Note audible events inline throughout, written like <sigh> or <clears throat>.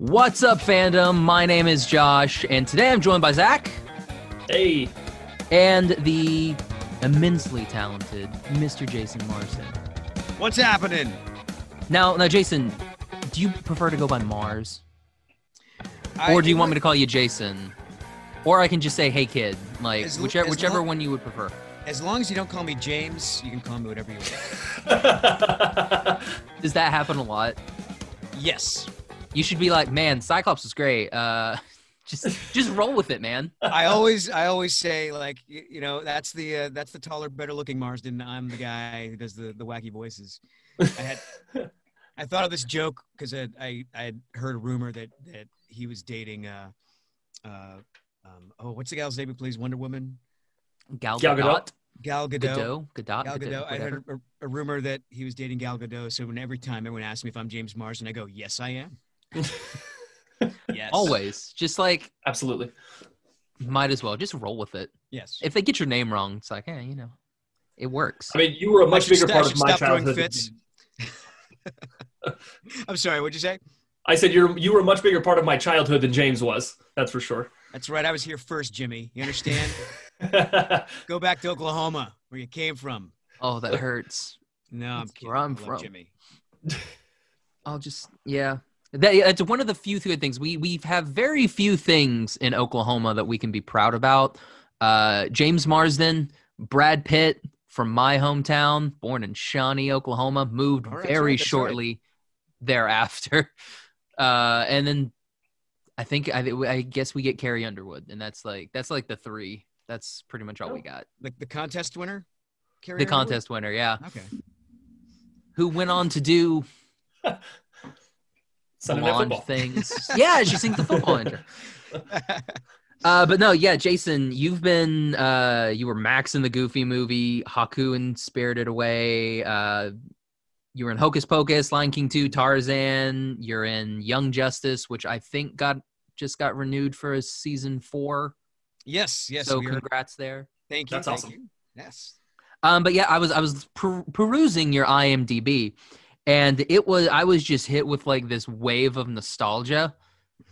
What's up, fandom? My name is Josh, and today I'm joined by Zach Hey, and the immensely talented Mr. Jason Marsden. What's happening? Now, now, Jason, do you prefer to go by Mars, I- or do you want me to call you Jason, or I can just say, "Hey, kid," like As whichever as whichever long- one you would prefer. As long as you don't call me James, you can call me whatever you want. <laughs> Does that happen a lot? Yes. You should be like, "Man, Cyclops is great." Uh, <laughs> just just roll with it, man. I always I always say like y- you know that's the uh, that's the taller better looking Marsden. I'm the guy who does the the wacky voices. I had I thought of this joke because I, I I had heard a rumor that that he was dating uh uh um oh what's the gal's name who plays Wonder Woman Gal Gal Gadot? Gadot, Gal Gadot. Gadot, Gadot, Gal Gadot, Gadot. I heard a, a rumor that he was dating Gal Gadot. So when every time everyone asks me if I'm James Marsden, I go, "Yes, I am." <laughs> yes. Always, just like Absolutely. might as well just roll with it. Yes. If they get your name wrong, it's like, eh, you know, it works. I mean, you were a much should bigger st- part should of my stop throwing childhood. fits. <laughs> I'm sorry. What'd you say? I said you're you were a much bigger part of my childhood than James was. That's for sure. That's right. I was here first, Jimmy. You understand? <laughs> Go back to Oklahoma, where you came from. Oh, that hurts. No, I'm That's kidding. where I'm I love from. Jimmy. I'll just yeah. That, it's one of the few good things we we have very few things in Oklahoma that we can be proud about. Uh, James Marsden, Brad Pitt from my hometown, born in Shawnee, Oklahoma, moved right, that's very right, that's right. shortly thereafter, <laughs> uh, and then I think I, I guess we get Carrie Underwood, and that's like that's like the three. That's pretty much all we Oh. got. Like the contest winner. Carrie The Underwood? contest winner, yeah, Okay. who went on to do <laughs> Sunday Night Football. things. yeah, she sings the football intro. <laughs> Uh, but no, yeah, Jason, you've been uh, you were Max in the Goofy movie, Haku in Spirited Away. Uh, you were in Hocus Pocus, Lion King Two, Tarzan. You're in Young Justice, which I think got just got renewed for a season four. yes. Yes. so we are- congrats there. Thank you. That's thank awesome. you. Yes. Um, but yeah, I was I was per- perusing your IMDb, and it was I was just hit with like this wave of nostalgia.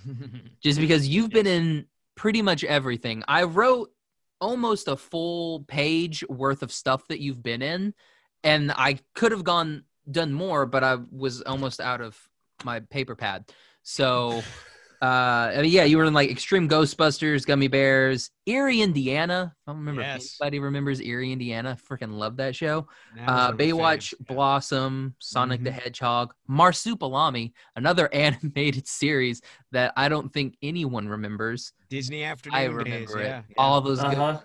<laughs> just because you've been in pretty much everything. I wrote almost a full page worth of stuff that you've been in, and I could have gone done more, but I was almost out of my paper pad. So, <laughs> uh, I mean, yeah, you were in like Extreme Ghostbusters, Gummy Bears, Erie, Indiana. I don't remember Yes. if anybody remembers Erie, Indiana. Freaking love that show. That Uh, one of my Baywatch, faves. Blossom, Sonic the Mhm. Hedgehog, Marsupilami, another <laughs> animated series that I don't think anyone remembers. Disney afternoon. I days, remember it. Yeah. yeah. All those good. Uh-huh.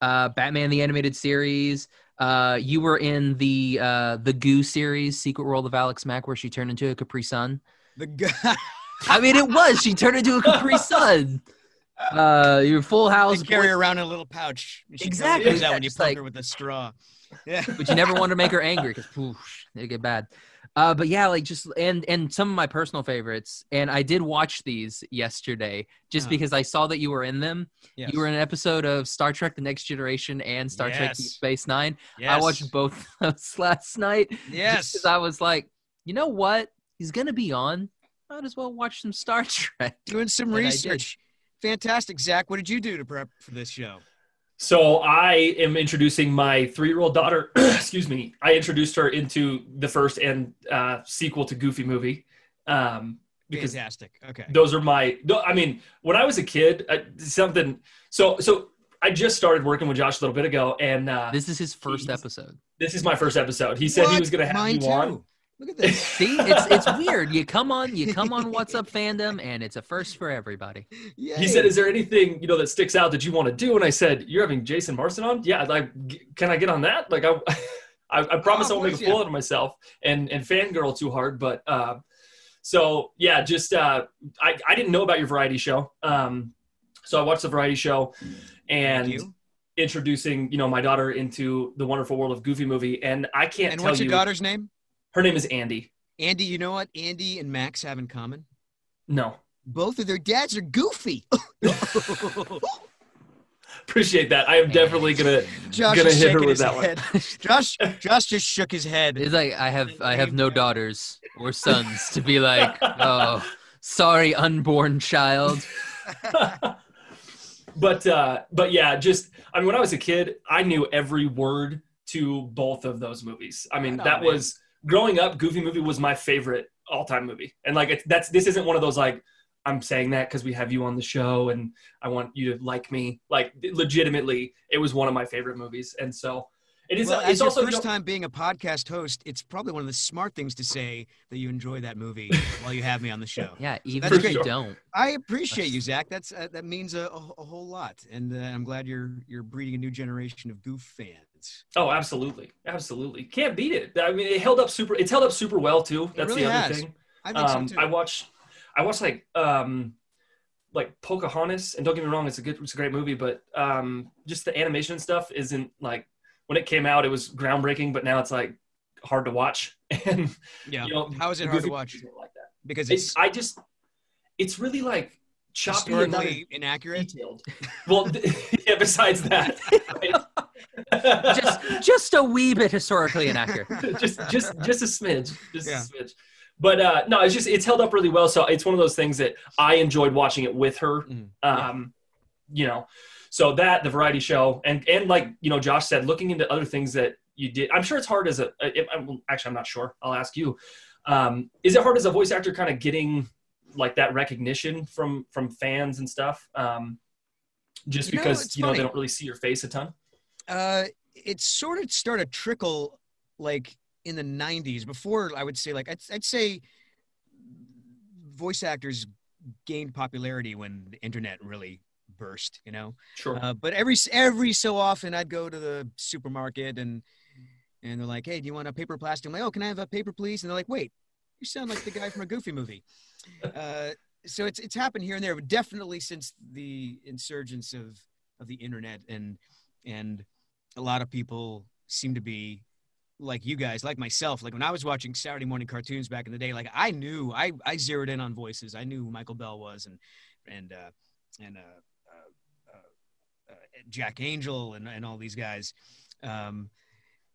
Uh, Batman the animated series. Uh, you were in the uh, the Goo series, Secret World of Alex Mack, where she turned into a Capri Sun. The guy. <laughs> I mean, it was she turned into a Capri Sun. <laughs> Uh, your Full House, carry around in a little pouch. she Exactly. Comes out when you poke like- her with a straw. <laughs> Yeah. but you never want to make her angry because they get bad. Uh, but yeah, like just and and some of my personal favorites, and I did watch these yesterday just Uh-huh. because I saw that you were in them. Yes. You were in an episode of Star Trek: The Next Generation and Star Trek: Deep Space Nine. Yes. I watched both <laughs> of those last night. Yes. because I was like, you know what, he's gonna be on. Might as well watch some Star <laughs> Trek. Doing some And research. Fantastic, Zach. What did you do to prep for this show? So I am introducing my three-year-old daughter. <clears throat> excuse me. I introduced her into the first and uh, sequel to Goofy movie um, because Fantastic. Okay. those are my. I mean, when I was a kid, I, something. So so I just started working with Josh a little bit ago, and uh, this, This is his first episode. This is my first episode. He said he was going to have Mine you on. Too. Look at this. See, it's it's weird. You come on, you come on. What's up, fandom, and it's a first for everybody. He said, "Is there anything you know that sticks out that you want to do?" And I said, "You're having Jason Marsden on? Yeah, like, can I get on that? Like, I, <laughs> I, I promise Oh, I won't make a fool out of myself and and fangirl too hard, but uh, so yeah, just uh, I I didn't know about your variety show, um, so I watched the variety show, and you. introducing you know my daughter into the wonderful world of Goofy movie, and I can't And tell what's you. your daughter's name? Her name is Andy. Andy, you know what Andy and Max have in common? No, Both of their dads are goofy. <laughs> appreciate that. I am definitely gonna Josh Gonna hit her with his that one. Josh, Josh just shook his head. It's like I have I have no daughters or sons to be like, oh, Sorry, unborn child. <laughs> but uh, but yeah, just I mean, when I was a kid, I knew every word to both of those movies. I mean, Right on, that man. was growing up. Goofy movie was my favorite all time movie, and like that's this isn't one of those like I'm saying that because we have you on the show and I want you to like me. Like legitimately, it was one of my favorite movies, and so it is. well, it's as your also you first know- time being a podcast host, it's probably one of the smart things to say that you enjoy that movie <laughs> while you have me on the show. Yeah, even That's if great. you don't. I appreciate you, Zach. That's uh, that means a, a, a whole lot, and uh, I'm glad you're you're breeding a new generation of goof fans. Oh, absolutely, absolutely. Can't beat it. I mean, it held up super. It's held up super well too. That's really the other has. thing. I think Um, so too. I watch, I watch like um, like Pocahontas, and don't get me wrong, it's a good, it's a great movie, but um, just the animation stuff isn't like when it came out, it was groundbreaking, but now it's like hard to watch. <laughs> And yeah. you know, How is it hard to watch? Like that. Because it's It's, I just, it's really like choppy and not inaccurate. detailed. Well, <laughs> yeah. Besides that, <laughs> Just just a wee bit historically inaccurate. just just just a smidge just Yeah. a smidge but uh no it's just it's held up really well so it's one of those things that i enjoyed watching it with her Mhm. um you know so that the variety show and and like you know josh said looking into other things that you did i'm sure it's hard as a if, actually i'm not sure. I'll ask you. Um is it hard as a voice actor kind of getting like that recognition from from fans and stuff um just You because it's you know they don't really see your face a ton? Uh, it sort of started trickle like in the 90s before i would say like i'd, I'd say voice actors gained popularity when the internet really burst you know? Sure. Uh, but every every so often i'd go to the supermarket and and they're like hey do you want a paper plastic i'm like oh can i have a paper please? And they're like wait you sound like the guy from a goofy movie. <laughs> Uh, so it's it's happened here and there but definitely since the insurgence of of the internet and and a lot of people seem to be like you guys like myself like when i was watching saturday morning cartoons back in the day like i knew i i zeroed in on voices. I knew who michael bell was and and uh and uh, jack angel and, and all these guys um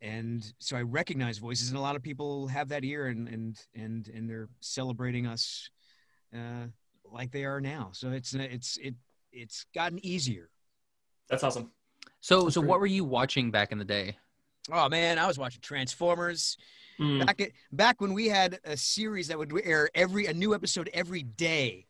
and so i recognize voices and a lot of people have that ear and and and and they're celebrating us uh like they are now so it's it's it it's gotten easier that's awesome So That's so great. what were you watching back in the day? Oh man, I was watching Transformers Mm. back at, back when we had a series that would air every a new episode every day.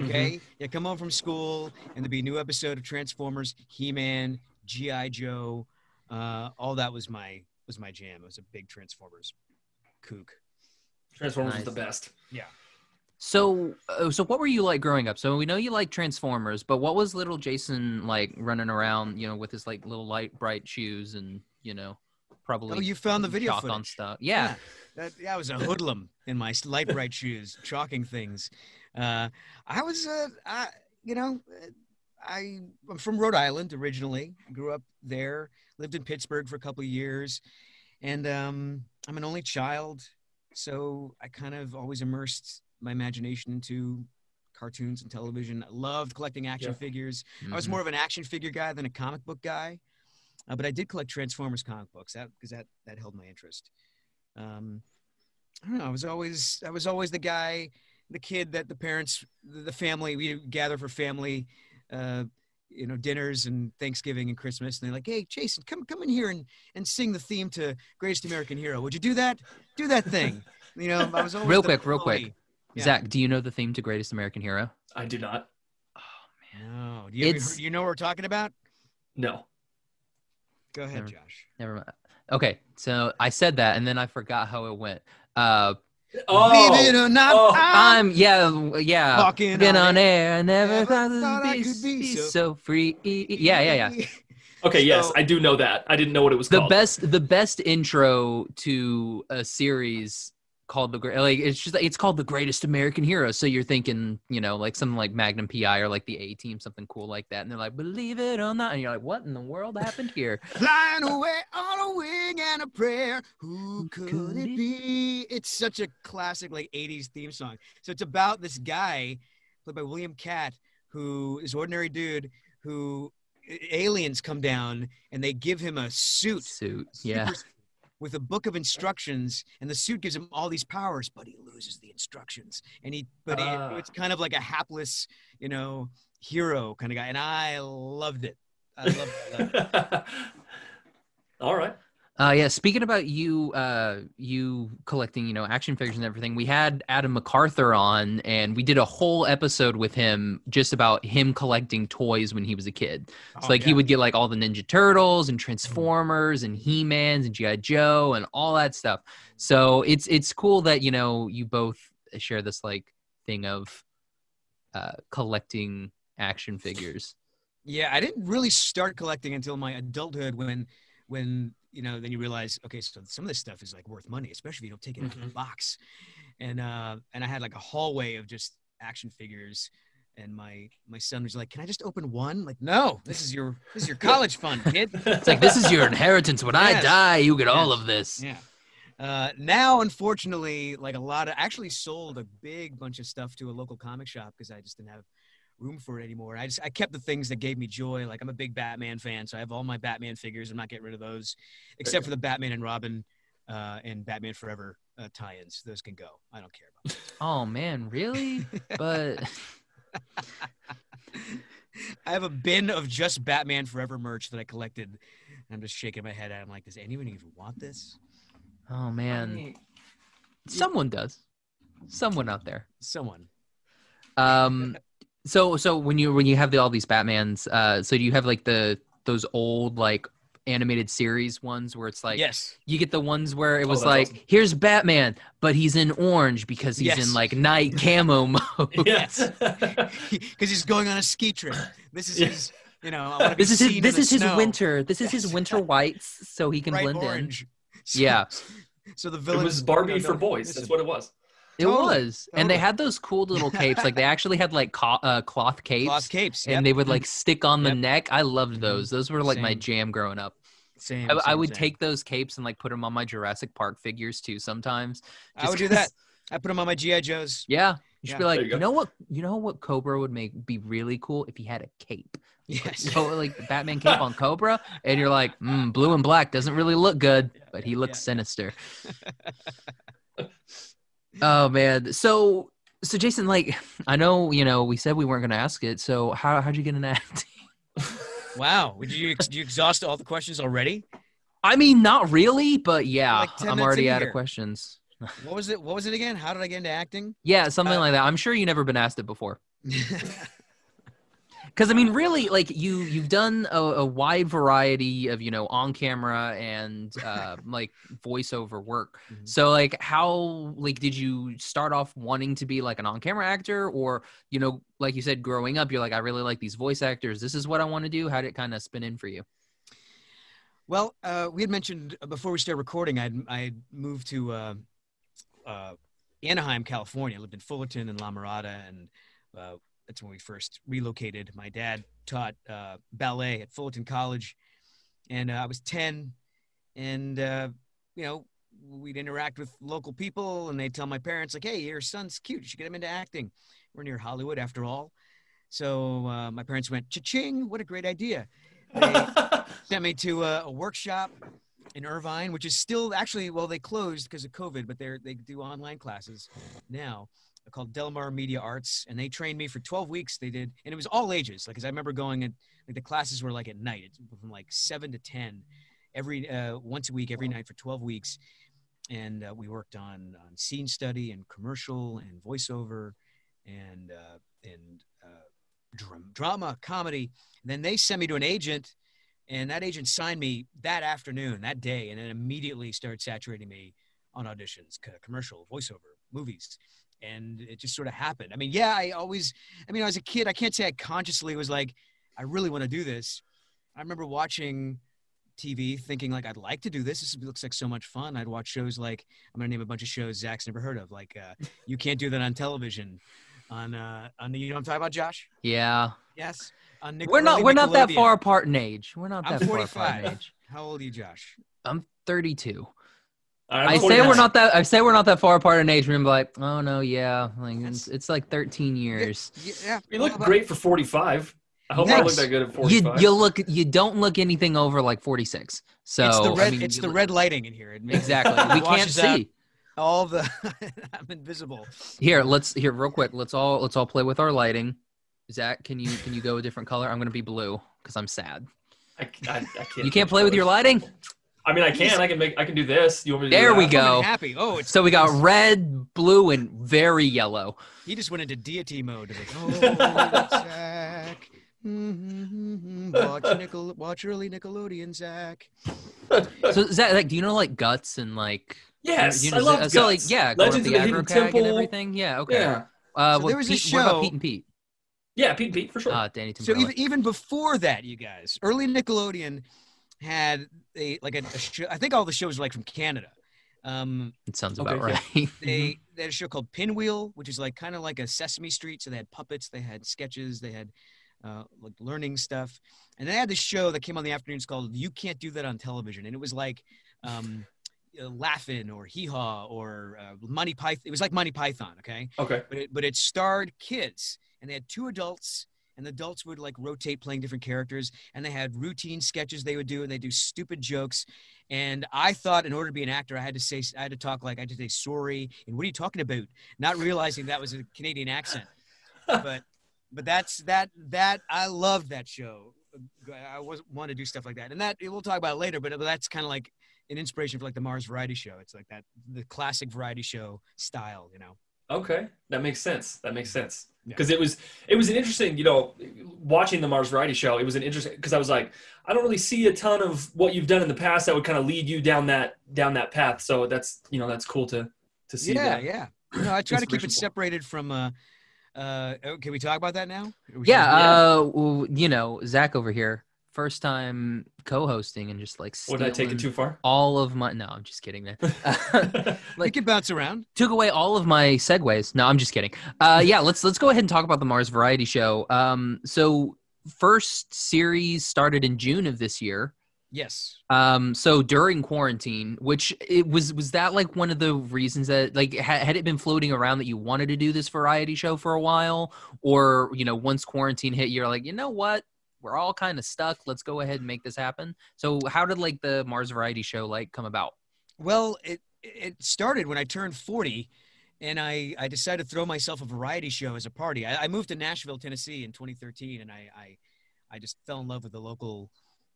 Okay, you come home from school and there'd be a new episode of Transformers, He-Man, GI Joe. Uh, all that was my was my jam. It was a big Transformers kook. Transformers Nice. is the best. Yeah. So uh, so what were you like growing up? So we know you like Transformers, but what was little Jason like running around, you know, with his like little light bright shoes and, you know, probably Oh, you found the video chalk on footage. stuff. Yeah. that, yeah, I was a hoodlum in my light bright shoes, chalking things. Uh, I was, uh, I, you know, uh, I, I'm from Rhode Island originally. Grew up there. Lived in Pittsburgh for a couple of years, and um, I'm an only child, so I kind of always immersed my imagination into cartoons and television. Loved collecting action Yeah. figures. I was Mhm. more of an action figure guy than a comic book guy, uh, but I did collect Transformers comic books. That because that that held my interest. Um, I don't know. I was always I was always the guy, the kid that the parents, the the family, we gather for family, uh, you know, dinners and Thanksgiving and Christmas, and they're like, "Hey, Jason, come come in here and and sing the theme to Greatest American Hero. Would you do that? Do that thing." You know, I was <laughs> Real quick, real quick. Yeah. Zach, do you know the theme to Greatest American Hero? I do not. Oh man, no, do you, you It's- heard- you know what we're talking about? No. Go ahead, Never- Josh. Never mind. Okay, so I said that and then I forgot how it went. Uh Oh. Believe it or not, oh, I'm I'm yeah yeah. walking Been on on air, I never Never thought, thought I I'd could be be so- so free. Yeah, yeah, yeah. <laughs> Okay, yes, I do know that. I didn't know what it was The called. best, the best intro to a series called the great. Like it's just it's called the Greatest American Hero. So you're thinking, you know, like something like Magnum PI or like the A Team, something cool like that. And they're like, believe it or not, and you're like, what in the world happened here? <laughs> Flying away on a wing and a prayer. Who could could it it be? It's such a classic, like 80s theme song. So it's about this guy played by William Katt, who is ordinary dude who aliens come down and they give him a suit. Suit, yeah. With a book of instructions, and the suit gives him all these powers, but he loses the instructions, and he but he- Ah. it's kind of like a hapless, you know, hero kind of guy, and I loved it. I loved it. <laughs> All right. Uh, yeah. Speaking about you, uh, you collecting, you know, action figures and everything. We had Adam MacArthur on, and we did a whole episode with him just about him collecting toys when he was a kid. So Oh, like he would get like all the Ninja Turtles and Transformers and He Mans and GI Joe and all that stuff. So it's it's cool that you know you both share this like thing of uh, collecting action figures. Yeah, I didn't really start collecting until my adulthood when when you know then you realize okay so some of this stuff is like worth money especially if you don't take it out of the Mhm. box and uh and i had like a hallway of just action figures and my my son was like can i just open one like no this is your this is your <laughs> college fund kid It's like this is your inheritance. When I die, you get all of this. yeah uh, now, unfortunately, like a lot of actually sold a big bunch of stuff to a local comic shop because I just didn't have room for it anymore. I just I kept the things that gave me joy. Like I'm a big Batman fan, so I have all my Batman figures. I'm not getting rid of those, except for the Batman and Robin uh, and Batman Forever uh, tie-ins. Those can go. I don't care about. <laughs> Oh man, really? But <laughs> I have a bin of just Batman Forever merch that I collected. And I'm just shaking my head at. it. I'm like, does anyone even want this? oh man, someone does. Someone out there. Someone. Um, <laughs> so so when you when you have the, all these Batmans, uh, so do you have like the those old like animated series ones where it's like yes. you get the ones where it Oh, was that's like awesome. here's Batman, but he's in orange because he's Yes. in like night camo <laughs> mode. Yes. <laughs> because he's going on a ski trip. This is Yeah. his, you know. I wanna be This is his this is his snow. winter. This is his winter whites, so he can bright blend orange. So, <laughs> Yeah. So the it villain was Barbie for boys. That's what it was. In. It Totally, was, and they had those cool little capes. Like they actually had like co- uh, cloth capes, Cloth capes. and yep. they would like stick on the Yep. neck. I loved Mhm. those. Those were like my jam growing up. same. I, I would same. take those capes and like put them on my Jurassic Park figures too. Sometimes I would do that. I put them on my GI Joes. Yeah, you should Yeah. be like, you, you know what? You know what Cobra would make be really cool if he had a cape. Yes. <laughs> So like Batman cape on Cobra, and you're like, mm, blue and black doesn't really look good, but he looks Yeah. sinister. <laughs> oh man, so so Jason, like, I know you know we said we weren't going to ask it. So how how'd you get an acting? Wow. Did you, did you exhaust all the questions already? I mean, not really, but yeah, Like I'm already in out of questions. What was it? What was it again? How did I get into acting? Yeah, something Uh, like that. I'm sure you never been asked it before. <laughs> Because I mean, really, like you you've done a, a wide variety of you know on camera and <laughs> uh, like voiceover work. Mhm. So like, how like did you start off wanting to be like an on camera actor, or you know, like you said, growing up, you're like, I really like these voice actors. This is what I want to do. How did it kind of spin in for you? Well, uh, we had mentioned before we started recording, I'd, I moved to uh, uh, Anaheim, California. I lived in Fullerton and La Mirada, and uh, that's when we first relocated. My dad taught uh, ballet at Fullerton College, and uh, I was 10. And, uh, you know, we'd interact with local people, and they'd tell my parents, like, hey, your son's cute. You should get him into acting. We're near Hollywood, after all. So uh, my parents went, cha-ching, what a great idea. They, <laughs> sent me to a, a workshop in Irvine, which is still actually well they closed because of COVID, but they they do online classes now called Delmar Media Arts, and they trained me for 12 weeks. They did, and it was all ages. Like, cause I remember going and like the classes were like at night, it's from like seven to ten, every uh, once a week, every night for 12 weeks, and uh, we worked on on scene study and commercial and voiceover, and uh, and uh, dram- drama, comedy. And then they sent me to an agent and that agent signed me that afternoon, that day, and then immediately started saturating me on auditions, commercial, voiceover, movies. And it just sort of happened. I mean, yeah, I always, I mean, I was a kid, I can't say I consciously was like, I really want to do this. I remember watching TV thinking like, I'd like to do this. This looks like so much fun. I'd watch shows like, I'm going to name a bunch of shows Zach's never heard of, like uh, You Can't Do That on Television. On, uh, on the, you know what I'm talking about, Josh? Yeah, Yes. On Nic- we're not, we're not that far apart in age. We're not I'm that far apart in age. How old are you, Josh? I'm 32. I'm say we're not that. I say we're not that far apart in age. And I'm like, oh no, yeah, like it's, it's like 13 years. Yeah, yeah. You look Well, great for 45. I hope I look that good at You 45. you look you don't look anything over like 46. So it's the I red. mean, it's the look- red lighting in here. Exactly. <laughs> We can't see. all the. <laughs> I'm invisible. Here, let's here real quick. Let's all let's all play with our lighting. Zach, can you can you go a different color? I'm gonna be blue because I'm sad. I, I, I can't. You can't play with your lighting. I mean, I can. I can make. I can do this. You want me to? do There we go. I'm happy. Oh, it's So we got red, blue, and very yellow. he just went into deity mode. Like, <laughs> oh, Zach. Mm-hmm. Watch Nickel. Watch early Nickelodeon, Zach. <laughs> So Zach, like, do you know like guts and like? Yes, you I love guts. So like, yeah, going Legends of the the Hidden Agrocag and Temple. everything. Yeah, okay. Yeah. Uh, So what, there was a Pete, what about show- Pete and Pete? Yeah, Pete and Pete for sure. Uh, Danny So even even before that, you guys, early Nickelodeon had a like a, a show. I think all the shows were like from Canada. Um, it sounds okay, about yeah. right. they <laughs> they had a show called Pinwheel, which is like kind of like a Sesame Street. So they had puppets, they had sketches, they had uh, like learning stuff, and they had this show that came on the afternoons called "You Can't Do That on Television," and it was like um, Laugh-In or Hee Haw or uh, Monty Python. It was like Monty Python, okay? okay. But it but it starred kids, and they had two adults. And the adults would like rotate playing different characters, and they had routine sketches they would do, and they do stupid jokes. And I thought, in order to be an actor, I had to say, I had to talk like I had to say sorry. And what are you talking about? Not realizing that was a Canadian accent. but, but that's that. That I loved that show. I was want to do stuff like that, and that we'll talk about later. But that's kind of like an inspiration for like the Mars Variety Show. It's like that the classic variety show style, you know. Okay, that makes sense. That makes sense Yeah. because it was it was an interesting, you know, watching the Mars Variety Show. It was an interesting because I was like, I don't really see a ton of what you've done in the past that would kind of lead you down that down that path. So that's you know that's cool to to see. yeah, that. yeah. No, I try to keep it separated from. Uh, uh, oh, can we talk about that now? Yeah, uh, well, you know, Zach over here, first time co-hosting and just like Would I take it too far? all of my. No, I'm just kidding, man. we <laughs> <laughs> like- can bounce around. took away all of my segues. No, I'm just kidding. Uh, yeah, let's let's go ahead and talk about the Mars Variety Show. Um, so first series started in June of this year. Yes. Um, so during quarantine, which it was was that like one of the reasons that like ha- had it been floating around that you wanted to do this variety show for a while, or you know once quarantine hit, you're like, you know what, we're all kind of stuck. Let's go ahead and make this happen. So how did like the Mars Variety Show like come about? Well, it it started when I turned 40 and I, I decided to throw myself a variety show as a party. I, I moved to Nashville, Tennessee in 2013 and I, I I just fell in love with the local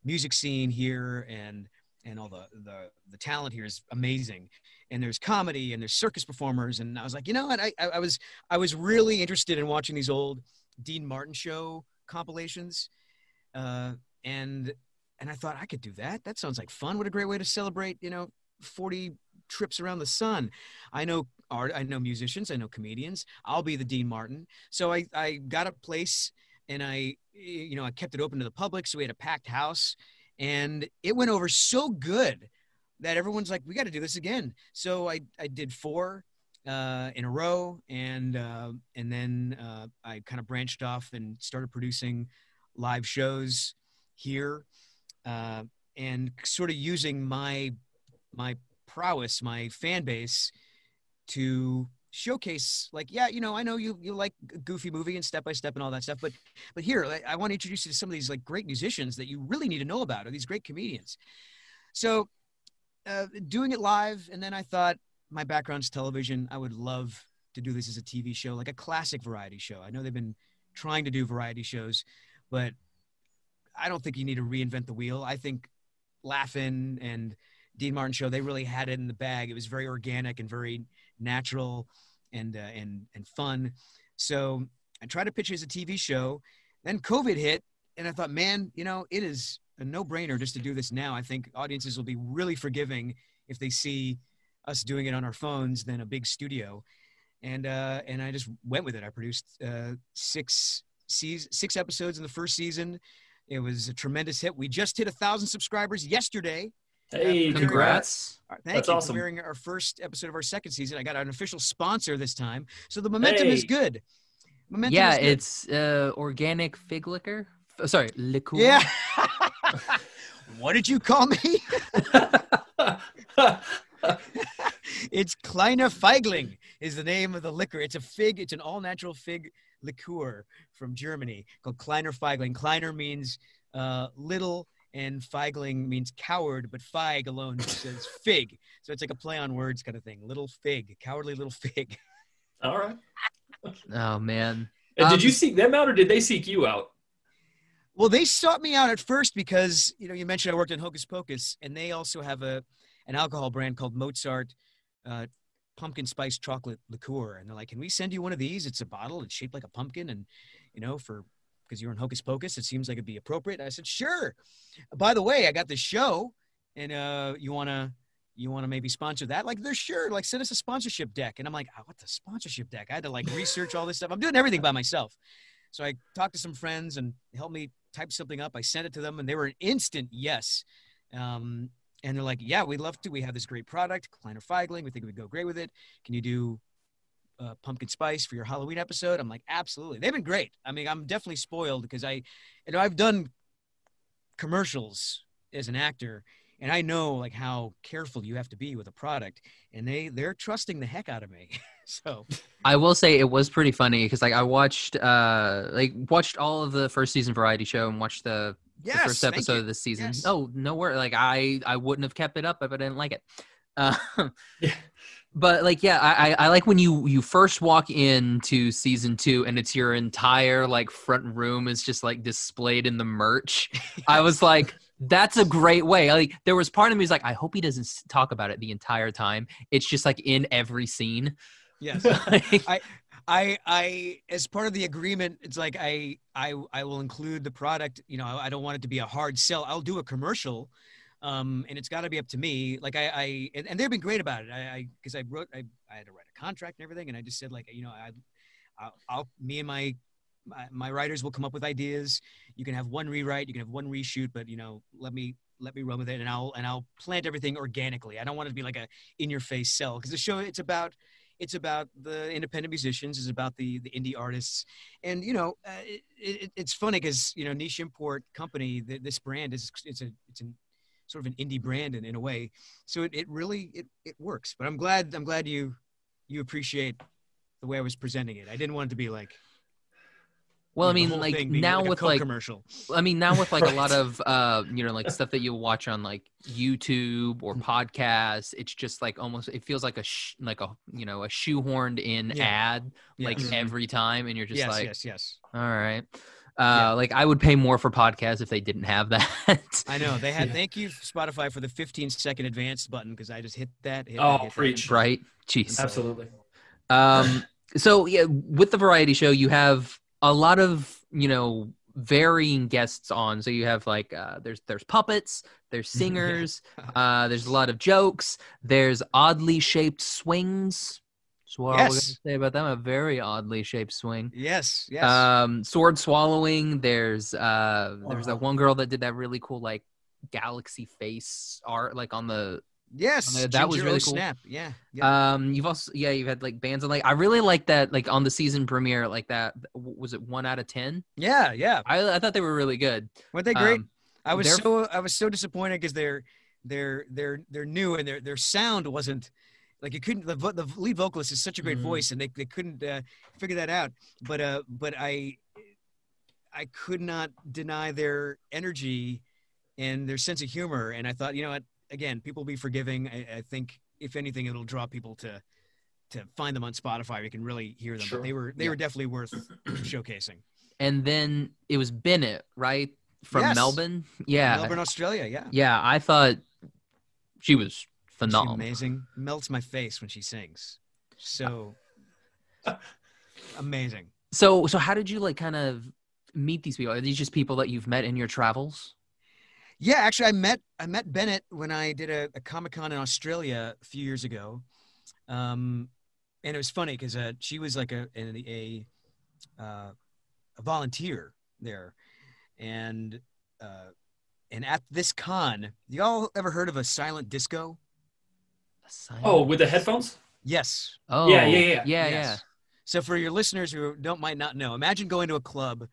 music scene here and and all the, the the talent here is amazing. And there's comedy and there's circus performers and I was like, you know what? I, I, I was I was really interested in watching these old Dean Martin show compilations. Uh, and and I thought I could do that. That sounds like fun. What a great way to celebrate, you know, 40 trips around the sun. I know art, I know musicians, I know comedians. I'll be the Dean Martin. So I, I got a place and I, you know, I kept it open to the public. So we had a packed house and it went over so good that everyone's like, we got to do this again. So I, I did four uh, in a row. And, uh, and then uh, I kind of branched off and started producing live shows here uh, and sort of using my my prowess, my fan base, to showcase like yeah you know i know you you like goofy movie and step by step and all that stuff but but here like, i want to introduce you to some of these like great musicians that you really need to know about or these great comedians. So uh, doing it live and then i thought my background's television i would love to do this as a tv show like a classic variety show. I know they've been trying to do variety shows but i don't think you need to reinvent the wheel i think Laugh-In and Dean Martin show, they really had it in the bag. It was very organic and very natural and uh, and and fun. So I tried to pitch it as a TV show. Then COVID hit, and I thought, man, you know, it is a no-brainer just to do this now. I think audiences will be really forgiving if they see us doing it on our phones than a big studio. And uh, and I just went with it. I produced uh, six seas- six episodes in the first season. It was a tremendous hit. We just hit a thousand subscribers yesterday. Hey, Congrats. congrats. All right, Thank That's you awesome. for hearing our first episode of our second season. I got an official sponsor this time, so the momentum is good. Momentum yeah, is good. it's uh, organic fig liquor. F- sorry, liqueur. yeah. <laughs> <laughs> what did you call me? <laughs> it's Kleiner Feigling is the name of the liquor. It's a fig. It's an all natural fig liqueur from Germany called Kleiner Feigling. Kleiner means uh, little, and Feigling means coward, but Feig alone <laughs> says fig. So it's like a play on words kind of thing. Little fig, cowardly little fig. <laughs> All right. Oh man. And did Um, you seek them out or did they seek you out? Well, they sought me out at first because you know you mentioned I worked in Hocus Pocus, and they also have a an alcohol brand called Mozart uh, Pumpkin Spice Chocolate Liqueur, and they're like, "Can we send you one of these? It's a bottle. It's shaped like a pumpkin, and you know, for because you're in Hocus Pocus, it seems like it'd be appropriate." I said, "Sure." By the way, I got this show, and uh, you wanna you wanna maybe sponsor that? Like, they're sure. Like, send us a sponsorship deck, and I'm like, oh, "What the sponsorship deck?" I had to like research all this stuff. I'm doing everything by myself. So I talked to some friends and helped me type something up. I sent it to them, and they were an instant yes. Um, and they're like, "Yeah, we'd love to. We have this great product, Kleiner Feigling. We think it would go great with it. Can you do uh, pumpkin spice for your Halloween episode?" I'm like, "Absolutely." They've been great. I mean, I'm definitely spoiled because I, you know, I've done commercials as an actor, and I know like how careful you have to be with a product, and they they're trusting the heck out of me. <laughs> so I will say it was pretty funny because like I watched uh like watched all of the first season variety show and watched the, the yes, first episode of this season. Yes. Oh no worry, like I I wouldn't have kept it up if I didn't like it. <laughs> Uh, Yeah. But like yeah, I, I I like when you you first walk into season two and it's your entire like front room is just like displayed in the merch. <laughs> I was like. That's a great way. Like there was part of me was like, I hope he doesn't talk about it the entire time. It's just like in every scene. Yes. <laughs> I, I I as part of the agreement, it's like I I I will include the product. You know, I, I don't want it to be a hard sell. I'll do a commercial, um, and it's got to be up to me. Like I I and, and they've been great about it. I because I, wrote I I had to write a contract and everything, and I just said like you know I I'll, I'll me and my, my my writers will come up with ideas. You can have one rewrite, you can have one reshoot, but you know let me let me run with it and I'll and I'll plant everything organically. I don't want it to be like a in your face sell because the show it's about it's about the independent musicians it's about the the indie artists. And you know uh, it, it, it's funny because you know niche import company th- this brand is it's a it's a sort of an indie brand in, in a way. So it, it really it, it works. But i'm glad i'm glad you you appreciate the way i was presenting it. I didn't want it to be like well, I you know, the mean, like now a with like commercial I mean, now with like a lot <laughs> of uh, you know, like stuff that you'll watch on like YouTube or podcasts, it's just like almost it feels like a sh- like a you know a shoehorned in Yeah. ad like Yes. every time, and you're just yes like, yes yes all right. Uh, Yeah. like I would pay more for podcasts if they didn't have that. i know they <laughs> had Yeah. thank you spotify for the 15 second advanced button because i just hit that hit Oh, that, hit that. preach. right? Jeez. Absolutely. Um, so yeah, with the variety show, you have a lot of you know varying guests on. So you have like uh, there's there's puppets, there's <laughs> singers, uh, there's a lot of jokes, there's oddly shaped swings. That's what I was Yes. gonna say about them. A very oddly shaped swing. yes yes Um, sword swallowing. There's uh, there's that one girl that did that really cool like galaxy face art like on the Yes, Uh, that was really cool. Snap. Yeah, yeah. Um, you've also yeah, you've had like bands and like I really like that like on the season premiere like that was it one out of ten? yeah, yeah. I I thought they were really good. Weren't they great? Um, I was so I was so disappointed because they're they're they're they're new and their their sound wasn't like you couldn't the the lead vocalist is such a great Mhm. voice and they they couldn't uh, figure that out. But uh, but I I could not deny their energy and their sense of humor. And I thought, you know what? Again, people will be forgiving. I, I think if anything, it'll draw people to to find them on Spotify. where You can really hear them. Sure. But they were they Yeah. were definitely worth <clears throat> showcasing. And then it was Bennett, right? From Yes. Melbourne. Yeah. Melbourne, Australia. Yeah. Yeah, I thought she was She's phenomenal. amazing. Melts my face when she sings. So <laughs> amazing. So so how did you like kind of meet these people? Are these just people that you've met in your travels? Yeah, actually, I met I met Bennett when I did a, a Comic Con in Australia a few years ago, um, and it was funny because uh, she was like a a a, uh, a volunteer there, and uh, and at this con, y'all ever heard of a silent disco? A silent- Oh, with the headphones? Yes. oh yeah, yeah, yeah. yeah, Yes. So for your listeners who don't might not know, imagine going to a club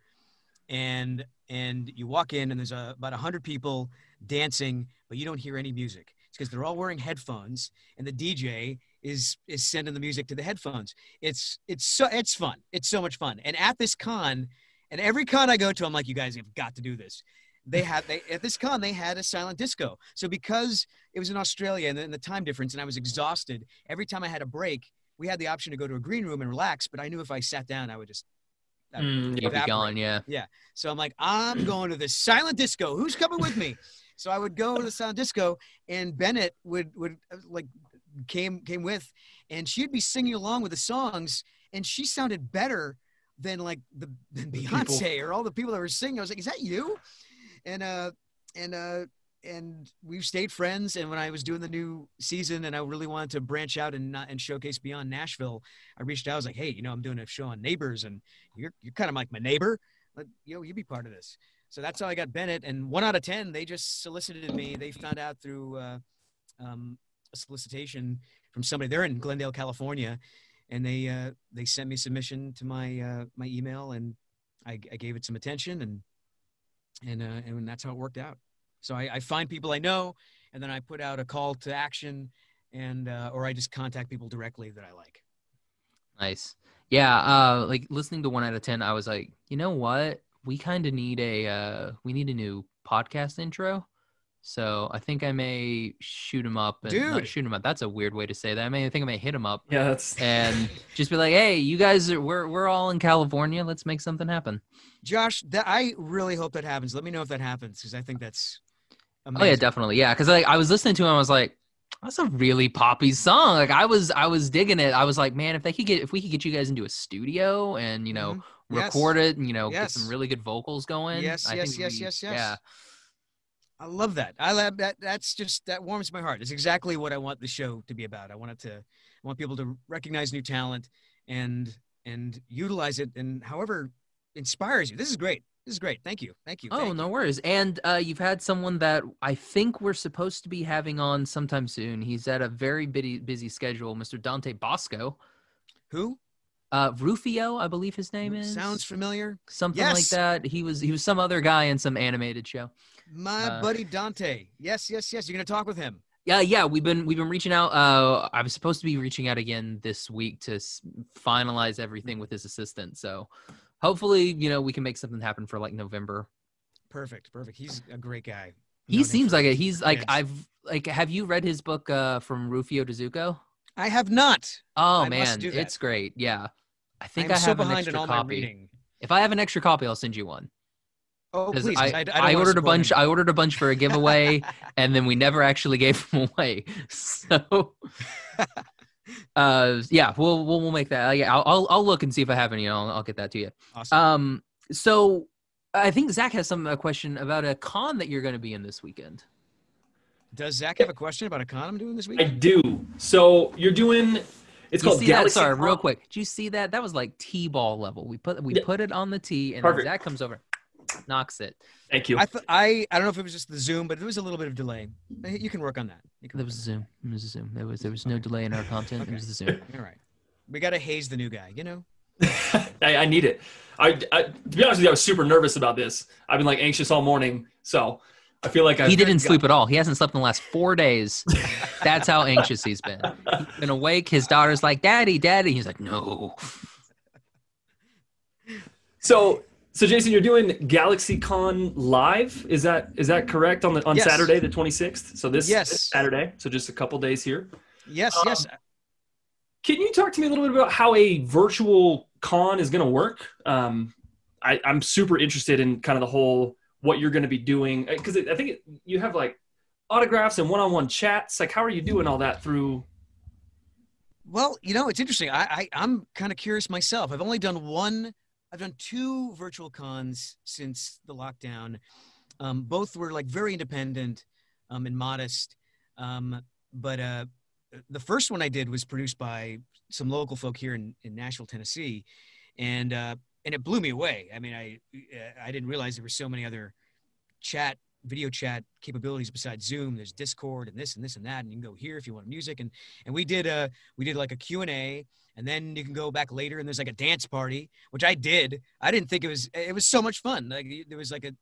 and and you walk in and there's a, about 100 people dancing but you don't hear any music It's because they're all wearing headphones, and the DJ is is sending the music to the headphones. It's it's so it's fun. It's so much fun. And at this con, and every con I go to, I'm like, you guys have got to do this. They had they at this con they had a silent disco. So because it was in Australia and the, and the time difference, and I was exhausted, every time I had a break, we had the option to go to a green room and relax. But I knew if I sat down, I would just Mm, You'll be gone, yeah. So I'm like, I'm going to this silent disco. Who's coming with me? So I would go to the silent disco, and Bennett would would uh, like came came with, and she'd be singing along with the songs, and she sounded better than like the than The people. Beyonce or all the people that were singing. I was like, is that you? And uh and uh and we've stayed friends. And when I was doing the new season, and I really wanted to branch out and not, and showcase beyond Nashville, I reached out. I was like, hey, you know, I'm doing a show on Neighbors, and you're you're kind of like my neighbor. Like, you know, you be part of this. So that's how I got Bennett. And one out of ten, they just solicited me. They found out through uh, um, a solicitation from somebody. They're in Glendale, California, and they uh, they sent me submission to my uh, my email, and I, I gave it some attention, and and uh, and that's how it worked out. So I, I find people I know, and then I put out a call to action, and uh, or I just contact people directly that I like. Nice. Yeah, uh like listening to 1 out of 10, I was like, "You know what? We kind of need a uh we need a new podcast intro." So, I think I may shoot him up and not Dude. shoot him up. That's a weird way to say that. I may I think I may hit him up Yeah, that's <laughs> and just be like, "Hey, you guys are we're we're all in California. Let's make something happen." Josh, that I really hope that happens. Let me know if that happens because I think that's Oh yeah, definitely. Yeah, cuz like I was listening to him I was like, that's a really poppy song. Like I was I was digging it. I was like, man, if they could get if we could get you guys into a studio and, you know, Mhm. Yes. record it and you know get some really good vocals going. Yes, I yes, yes, we- yes, yes. Yeah, I love that. I love that. That's just that warms my heart. It's exactly what I want the show to be about. I want it to. I want people to recognize new talent and and utilize it and however inspires you. This is great. This is great. Thank you. Thank you. Oh, Thank no you. worries. And uh, you've had someone that I think we're supposed to be having on sometime soon. He's at a very busy, busy schedule, Mr. Dante Basco. Who Uh, Rufio, I believe his name is. sounds familiar? something like that. He was he was some other guy in some animated show. My Uh, buddy Dante. Yes, yes, yes. You're gonna talk with him. Yeah, yeah, we've been we've been reaching out. Uh, I was supposed to be reaching out again this week to s- finalize everything with his assistant. So hopefully, you know, we can make something happen for like November. Perfect. Perfect. He's a great guy. He Known seems like it. He's like. I've like. Have you read his book uh, from Rufio to Zuko? I have not. Oh I man, it's great. Yeah, I think I'm I so have an extra in all my copy. If I have an extra copy, I'll send you one. Oh, please. I, I, I, I ordered a bunch. him. I ordered a bunch for a giveaway, <laughs> and then we never actually gave <laughs> them away. So, <laughs> uh, yeah, we'll we'll, we'll make that. Uh, yeah, I'll, I'll I'll look and see if I have any. I'll, I'll get that to you. Awesome. Um, so I think Zach has some a question about a con that you're going to be in this weekend. Does Zach have a question about a con I'm doing this week? I do. So you're doing. It's you called see Galaxy. that? Sorry, real quick. Did you see that? That was like t-ball level. We put we Yeah. put it on the tee, and then Zach comes over, knocks it. Thank you. I, th- I I don't know if it was just the Zoom, but there was a little bit of delay. You can work on that. You can There was a Zoom. It was a Zoom. There was there was no Okay. delay in our content. Okay. It was the Zoom. All right. We got to haze the new guy, you know? <laughs> I, I need it. I, I to be honest with you, I was super nervous about this. I've been like anxious all morning, so I feel like I He didn't sleep at all. He hasn't slept in the last four days. <laughs> That's how anxious he's been. He's been awake. His daughter's like, "Daddy, Daddy." He's like, "No." So, so Jason, you're doing GalaxyCon live. Is that is that correct on the on Yes. Saturday the 26th? So this, Yes. this Saturday. So just a couple days here. Yes, Um, yes. Can you talk to me a little bit about how a virtual con is going to work? Um, I, I'm super interested in kind of the whole what you're going to be doing because I think it, you have like autographs and one-on-one chats. Like, how are you doing all that through? Well, you know, it's interesting. I, I I'm kind of curious myself. I've only done one. I've done two virtual cons since the lockdown. Um, both were like very independent um, and modest. Um, but uh, the first one I did was produced by some local folk here in, in Nashville, Tennessee, and uh, and it blew me away. I mean, I I didn't realize there were so many other chat video chat capabilities besides Zoom. There's Discord and this and this and that, and you can go here if you want music. And and we did a we did like a Q and A, and then you can go back later and there's like a dance party, which I did. I didn't think it was it was so much fun. Like there was like a,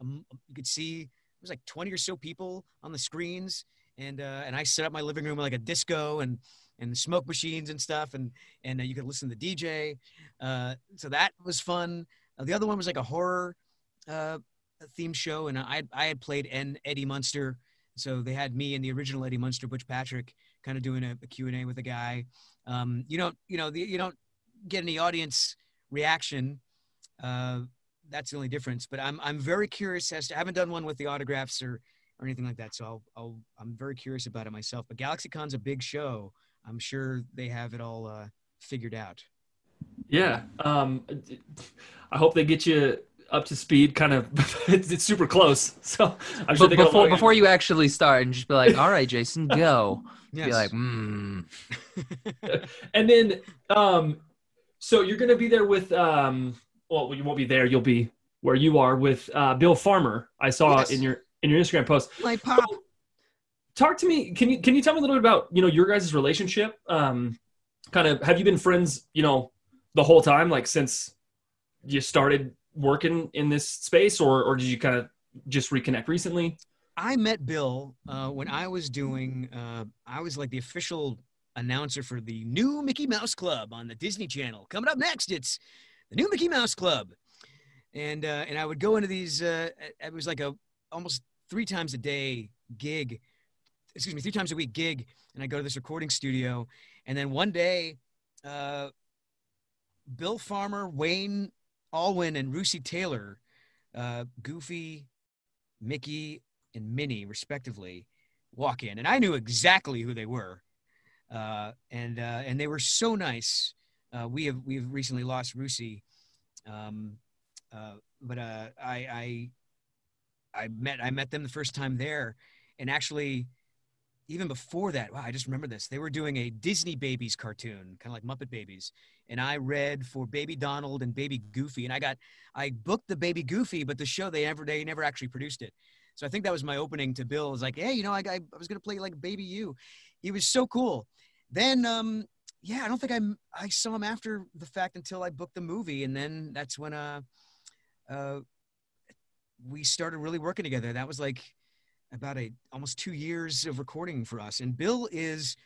a you could see there was like 20 or so people on the screens, and uh, and I set up my living room like a disco and and smoke machines and stuff, and and uh, you could listen to the DJ. Uh, so that was fun. Uh, the other one was like a horror uh, theme show, and I I had played N Eddie Munster, so they had me and the original Eddie Munster, Butch Patrick, kind of doing a, a Q and A with a guy. Um, you don't you know the, you don't get any audience reaction. Uh, that's the only difference. But I'm I'm very curious as to I haven't done one with the autographs or or anything like that. So I'll, I'll I'm very curious about it myself. But GalaxyCon's a big show. I'm sure they have it all uh, figured out. Yeah. Um, I hope they get you up to speed. Kind of, <laughs> it's, it's super close. <laughs> So I'm sure But before before you actually start, and just be like, "All right, Jason, go." Yes. <laughs> Be like, "Hmm." and then, um, so you're gonna be there with, um, well, you won't be there. You'll be where you are with uh, Bill Farmer. I saw Yes. in your in your Instagram post. My pop. talk to me can you can you tell me a little bit about you know your guys' relationship um kind of have you been friends you know the whole time like since you started working in this space or or did you kind of just reconnect recently I met Bill uh, when I was doing. Uh, I was like the official announcer for the new Mickey Mouse Club on the Disney Channel. Coming up next, it's the new Mickey Mouse Club, and uh, and I would go into these. Uh, it was like a almost three times a day gig. Excuse me, three times a week gig, and I go to this recording studio, and then one day, uh, Bill Farmer, Wayne Allwine, and Russi Taylor, uh, Goofy, Mickey, and Minnie, respectively, walk in, and I knew exactly who they were, uh, and uh, and they were so nice. Uh, we have we have recently lost Russi, um, uh, but I, I I met I met them the first time there, and actually, even before that, wow, I just remember this. They were doing a Disney Babies cartoon, kind of like Muppet Babies, and I read for Baby Donald and Baby Goofy, and I got I booked the Baby Goofy, but the show they never they never actually produced it. So I think that was my opening to Bill. Was like, hey, you know, I, I, I was gonna play like Baby You. He was so cool. Then, um, yeah, I don't think I I saw him after the fact until I booked the movie, and then that's when uh, uh, we started really working together. That was like about a almost two years of recording for us. And Bill is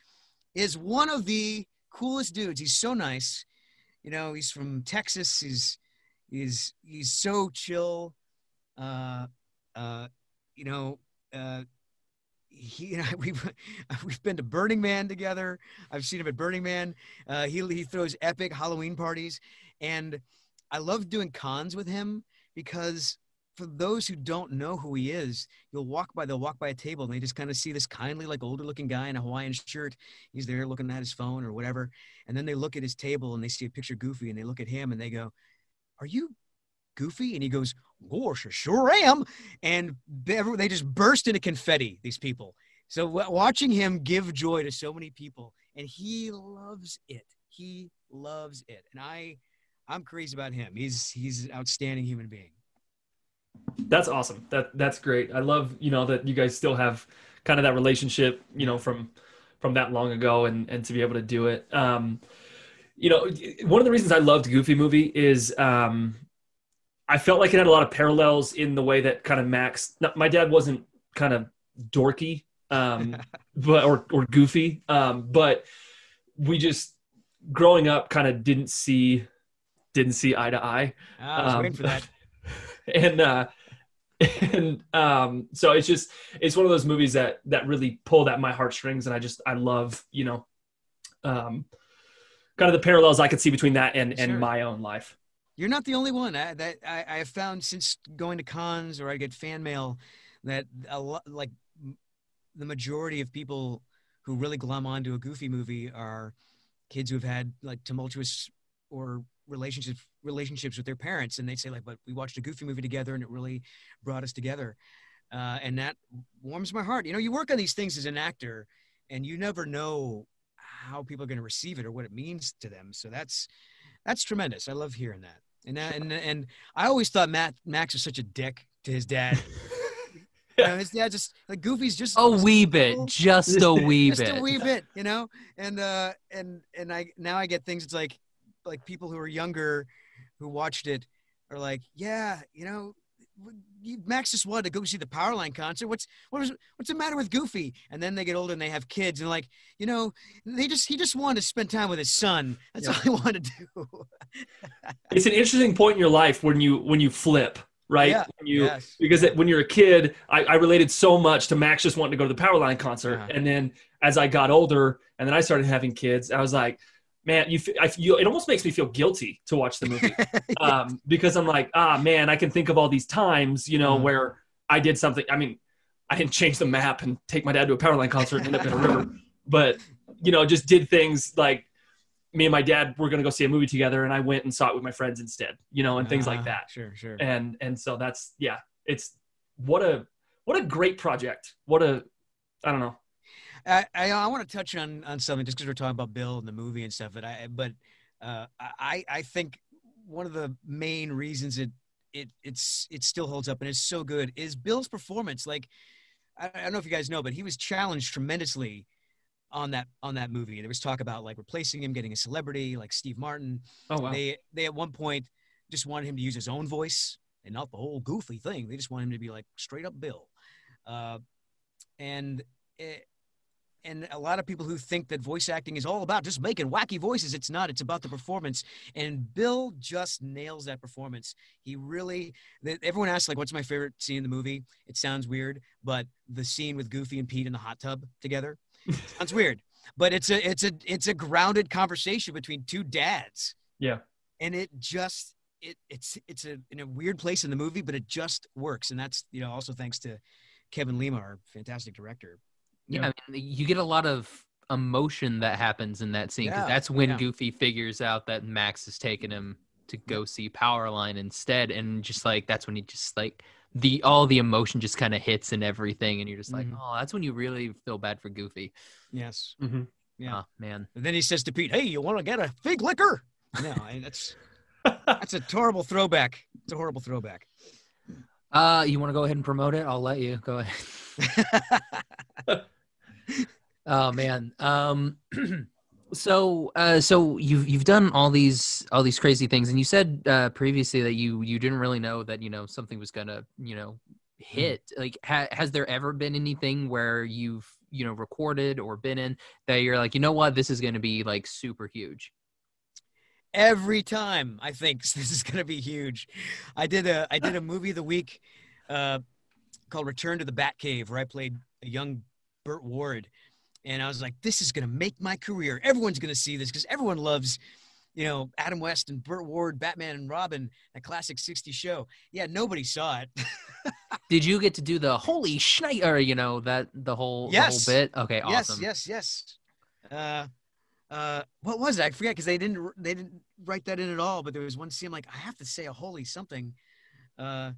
is one of the coolest dudes. He's so nice. You know, he's from Texas. He's he's he's so chill. Uh, uh, you know, uh, he and I <laughs> we've we've been to Burning Man together. I've seen him at Burning Man. Uh, he he throws epic Halloween parties, and I love doing cons with him because for those who don't know who he is, you'll walk by, they'll walk by a table and they just kind of see this kindly, like older looking guy in a Hawaiian shirt. He's there looking at his phone or whatever. And then they look at his table and they see a picture of Goofy and they look at him and they go, Are you Goofy? And he goes, Gosh, I sure am. And they just burst into confetti, these people. So watching him give joy to so many people and he loves it. He loves it. And I, I'm crazy about him. He's, he's an outstanding human being. That's awesome. That that's great. I love you know that you guys still have kind of that relationship you know from from that long ago and and to be able to do it. Um you know one of the reasons i loved goofy movie is um i felt like it had a lot of parallels in the way that kind of max not, my dad wasn't kind of dorky um <laughs> but or or goofy um but we just growing up kind of didn't see didn't see eye to eye. Ah, I was Um, waiting for that. <laughs> <laughs> and uh and um so it's just it's one of those movies that that really pulled at my heartstrings and i just i love you know um kind of the parallels i could see between that and and Sure. my own life You're not the only one I, that I, I have found since going to cons or I get fan mail that a lot like the majority of people who really glom onto a goofy movie are kids who have had like tumultuous or relationships relationships with their parents and they say like but we watched a goofy movie together and it really brought us together uh, and that warms my heart you know you work on these things as an actor and you never know how people are going to receive it or what it means to them so that's that's tremendous i love hearing that and that, and and I always thought Matt Max was such a dick to his dad. <laughs> You know, his dad just like Goofy's just A wee bit, cool. just a wee just bit. Just a wee bit, you know. And uh, and and I now I get things. It's like like people who are younger who watched it are like, yeah, you know, Max just wanted to go see the Powerline concert. What's what was what's the matter with Goofy? And then they get older and they have kids and like you know they just he just wanted to spend time with his son. That's Yeah. all he <laughs> wanted to do. <laughs> It's an interesting point in your life when you when you flip, right? Yeah. When you Yes. because it, when you're a kid, I, I related so much to Max just wanting to go to the Powerline concert, Yeah. and then as I got older, and then I started having kids, I was like, man, you, I feel it almost makes me feel guilty to watch the movie <laughs> um, because I'm like, ah, man, I can think of all these times, you know, Mhm. where I did something. I mean, I didn't change the map and take my dad to a Powerline concert and end up in a river, but you know, just did things like me and my dad were going to go see a movie together, and I went and saw it with my friends instead, you know, and things like Ah, that. Sure, sure. And and so that's yeah, it's what a what a great project. What a I don't know. I, I, I want to touch on on something just because we're talking about Bill and the movie and stuff. But I but uh, I I think one of the main reasons it it it's it still holds up and it's so good is Bill's performance. Like I, I don't know if you guys know, but he was challenged tremendously on that on that movie. There was talk about like replacing him, getting a celebrity like Steve Martin. Oh wow. They they at one point just wanted him to use his own voice and not the whole goofy thing. They just wanted him to be like straight up Bill. Uh, and it, and a lot of people who think that voice acting is all about just making wacky voices, it's not. It's about the performance. And Bill just nails that performance. He really. Everyone asks like, "What's my favorite scene in the movie?" It sounds weird, but the scene with Goofy and Pete in the hot tub together <laughs> sounds weird, but it's a it's a it's a grounded conversation between two dads yeah. and it just it it's it's a in a weird place in the movie, but it just works, and that's you know also thanks to Kevin Lima, our fantastic director. Yeah, Yeah. I mean, you get a lot of emotion that happens in that scene because Yeah, that's when yeah. Goofy figures out that Max is taking him to go see Powerline instead, and just like that's when he just like the all the emotion just kind of hits and everything, and you're just like, Mhm. oh, that's when you really feel bad for Goofy. Yes, hmm Yeah. Oh, man. and then he says to Pete, "Hey, you want to get a fig liquor?" No, I, mean, that's <laughs> that's a horrible throwback. It's a horrible throwback. Uh, you want to go ahead and promote it? I'll let you go ahead. <laughs> <laughs> Oh man. Um <clears throat> so uh so you've you've done all these all these crazy things and you said uh previously that you you didn't really know that you know something was going to, you know, hit. Like ha- has there ever been anything where you've, you know, recorded or been in that you're like, "You know what? This is going to be like super huge." Every time I think <laughs> this is gonna be huge. I did a I did a <laughs> movie of the week uh, called Return to the Batcave, where I played a young Burt Ward, and I was like, this is gonna make my career. Everyone's gonna see this because everyone loves, you know, Adam West and Burt Ward, Batman and Robin, that classic '60s show. Yeah, nobody saw it. <laughs> Did you get to do the holy schneid or you know that the whole Yes. the whole bit? Okay, awesome. Yes, yes, yes. Uh, uh, what was it? I forget because they didn't they didn't write that in at all. But there was one scene like, I have to say a holy something, uh,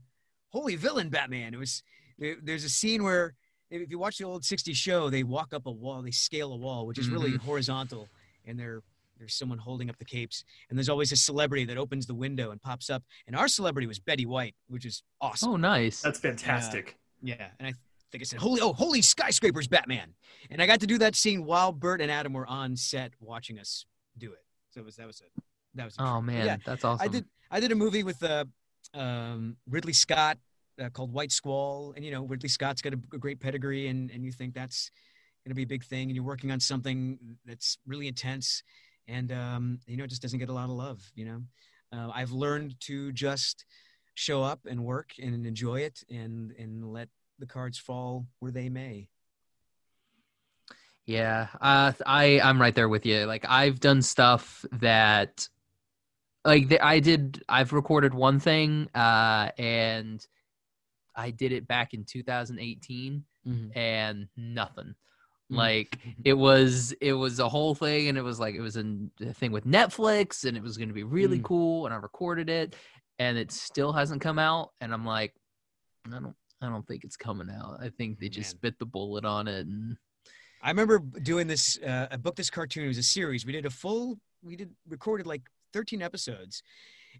holy villain Batman. It was there, there's a scene where if you watch the old '60s show, they walk up a wall, they scale a wall, which is really Mhm. horizontal, and there there's someone holding up the capes, and there's always a celebrity that opens the window and pops up, and our celebrity was Betty White, which is awesome. Oh, nice. That's fantastic. Yeah, and I think I said, "Holy, oh, holy skyscrapers, Batman!" And I got to do that scene while Burt and Adam were on set watching us do it. So it was that was it. That was. a Oh treat. Man, yeah, that's awesome. I did. I did a movie with uh, um, Ridley Scott uh, called White Squall, and you know Ridley Scott's got a, a great pedigree, and and you think that's going to be a big thing, and you're working on something that's really intense, and um, you know it just doesn't get a lot of love. You know, uh, I've learned to just show up and work and enjoy it, and and let the cards fall where they may. Yeah, uh, I I'm right there with you. Like I've done stuff that, like the, I did. I've recorded one thing, uh, and I did it back in 2018, and nothing. Mm. Like <laughs> it was, it was a whole thing, and it was like it was a, thing with Netflix, and it was going to be really Mm. cool, and I recorded it, and it still hasn't come out, and I'm like, I don't, I don't think it's coming out. I think they just Man. bit the bullet on it, and I remember doing this. Uh, I booked this cartoon. It was a series. We did a full. We did recorded like 13 episodes,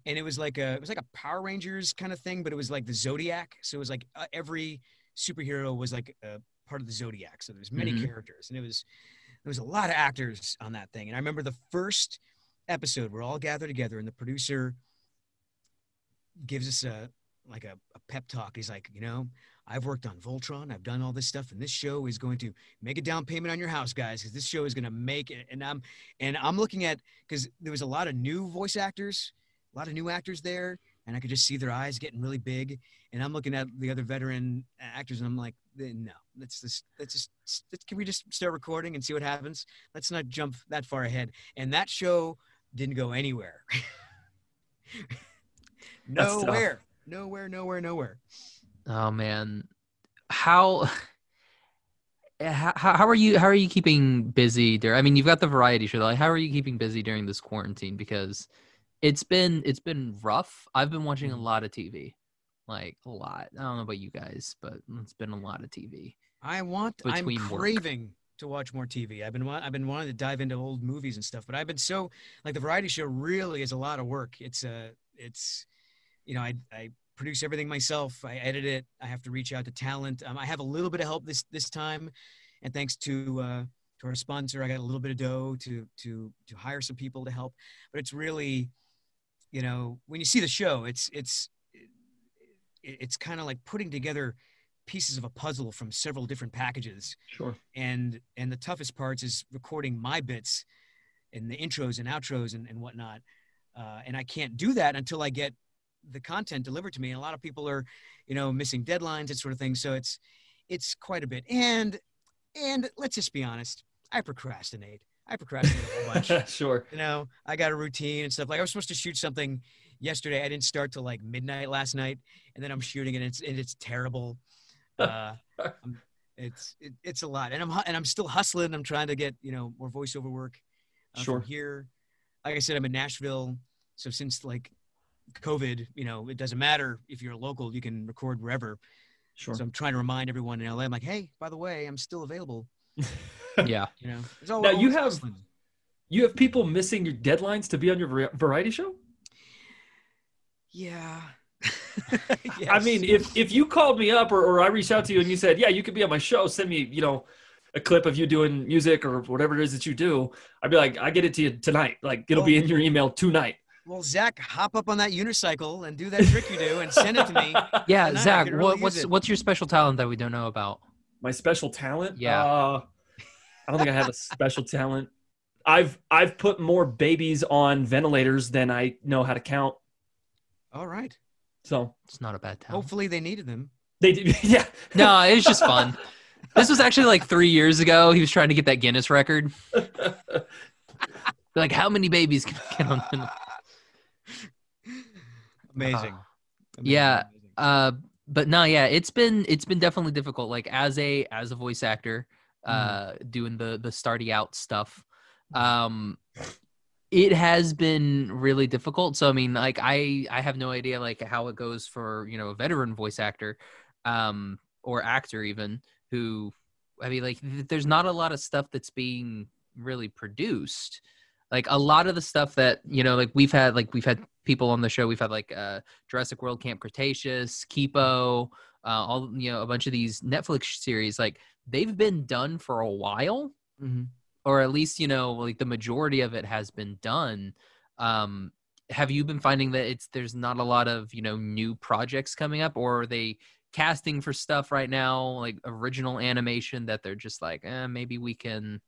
and it was like a it was like a Power Rangers kind of thing, but it was like the Zodiac. So it was like uh, every superhero was like a part of the Zodiac. So there's many Mhm. characters, and it was there was a lot of actors on that thing. And I remember the first episode, we're all gathered together, and the producer gives us a like a, a pep talk. He's like, you know, I've worked on Voltron. I've done all this stuff, and this show is going to make a down payment on your house, guys, because this show is going to make it. And I'm and I'm looking at because there was a lot of new voice actors, a lot of new actors there, and I could just see their eyes getting really big. And I'm looking at the other veteran actors, and I'm like, eh, no, let's just let's just let's, can we just start recording and see what happens? Let's not jump that far ahead. And that show didn't go anywhere. <laughs> nowhere, nowhere, nowhere, nowhere. Oh man, how? How, how are you how are you keeping busy there i mean you've got the variety show like how are you keeping busy during this quarantine because it's been it's been rough i've been watching a Mm-hmm. lot of tv like a lot i don't know about you guys but it's been a lot of tv I want. I'm Between work. craving to watch more TV. I've been. I've been wanting to dive into old movies and stuff, but I've been so like the variety show really is a lot of work. It's a. It's, you know, I I produce everything myself. I edit it. I have to reach out to talent. Um, I have a little bit of help this this time, and thanks to uh, to our sponsor, I got a little bit of dough to to to hire some people to help. But it's really, you know, when you see the show, it's it's it's kind of like putting together pieces of a puzzle from several different packages. Sure. and and the toughest parts is recording my bits and the intros and outros and, and whatnot. Uh, and i can't do that until i get the content delivered to me. And a lot of people are you know missing deadlines that sort of thing. So it's it's quite a bit. And and let's just be honest i procrastinate i procrastinate a whole bunch <laughs> sure. you know, I got a routine and stuff. Like I was supposed to shoot something yesterday. I didn't start till like midnight last night, and then I'm shooting it. And it's and it's terrible. <laughs> Uh, it's it, it's a lot, and I'm and I'm still hustling. I'm trying to get you know more voiceover work. Uh, Sure. From here, like I said, I'm in Nashville, so since like COVID, you know, it doesn't matter if you're local. You can record wherever. Sure. So I'm trying to remind everyone in LA. I'm like, hey, by the way, I'm still available. <laughs> yeah <laughs> You know, Now, you have- hustling. You have people missing your deadlines to be on your variety show? Yeah. <laughs> I mean, if if you called me up or, or I reached out to you and you said, "Yeah, you could be on my show," send me, you know, a clip of you doing music or whatever it is that you do. I'd be like, "I get it to you tonight. Like it'll be in your email tonight." Well, Zach, hop up on that unicycle and do that trick you do and send it to me. <laughs> yeah And zach really what, what's it. what's your special talent that we don't know about My special talent? Yeah. Uh, I don't think I have a special talent. I've I've put more babies on ventilators than I know how to count. All right. So it's not a bad talent Hopefully they needed them. they did, <laughs> yeah. no it was just fun this was actually like three years ago he was trying to get that guinness record <laughs> like how many babies can we get on Amazing. yeah. Amazing. uh but no yeah it's been it's been definitely difficult like as a as a voice actor uh doing the the starting out stuff. Um it has been really difficult. So i mean like i i have no idea like how it goes for you know a veteran voice actor um or actor even who i mean like th- there's not a lot of stuff that's being really produced. Like a lot of the stuff that you know like we've had like we've had people on the show. We've had like uh jurassic world camp cretaceous kipo uh all you know a bunch of these netflix series. Like they've been done for a while Mhm. or at least you know like the majority of it has been done. Um have you been finding that it's there's not a lot of you know new projects coming up or are they casting for stuff right now like original animation that they're just like eh, maybe we can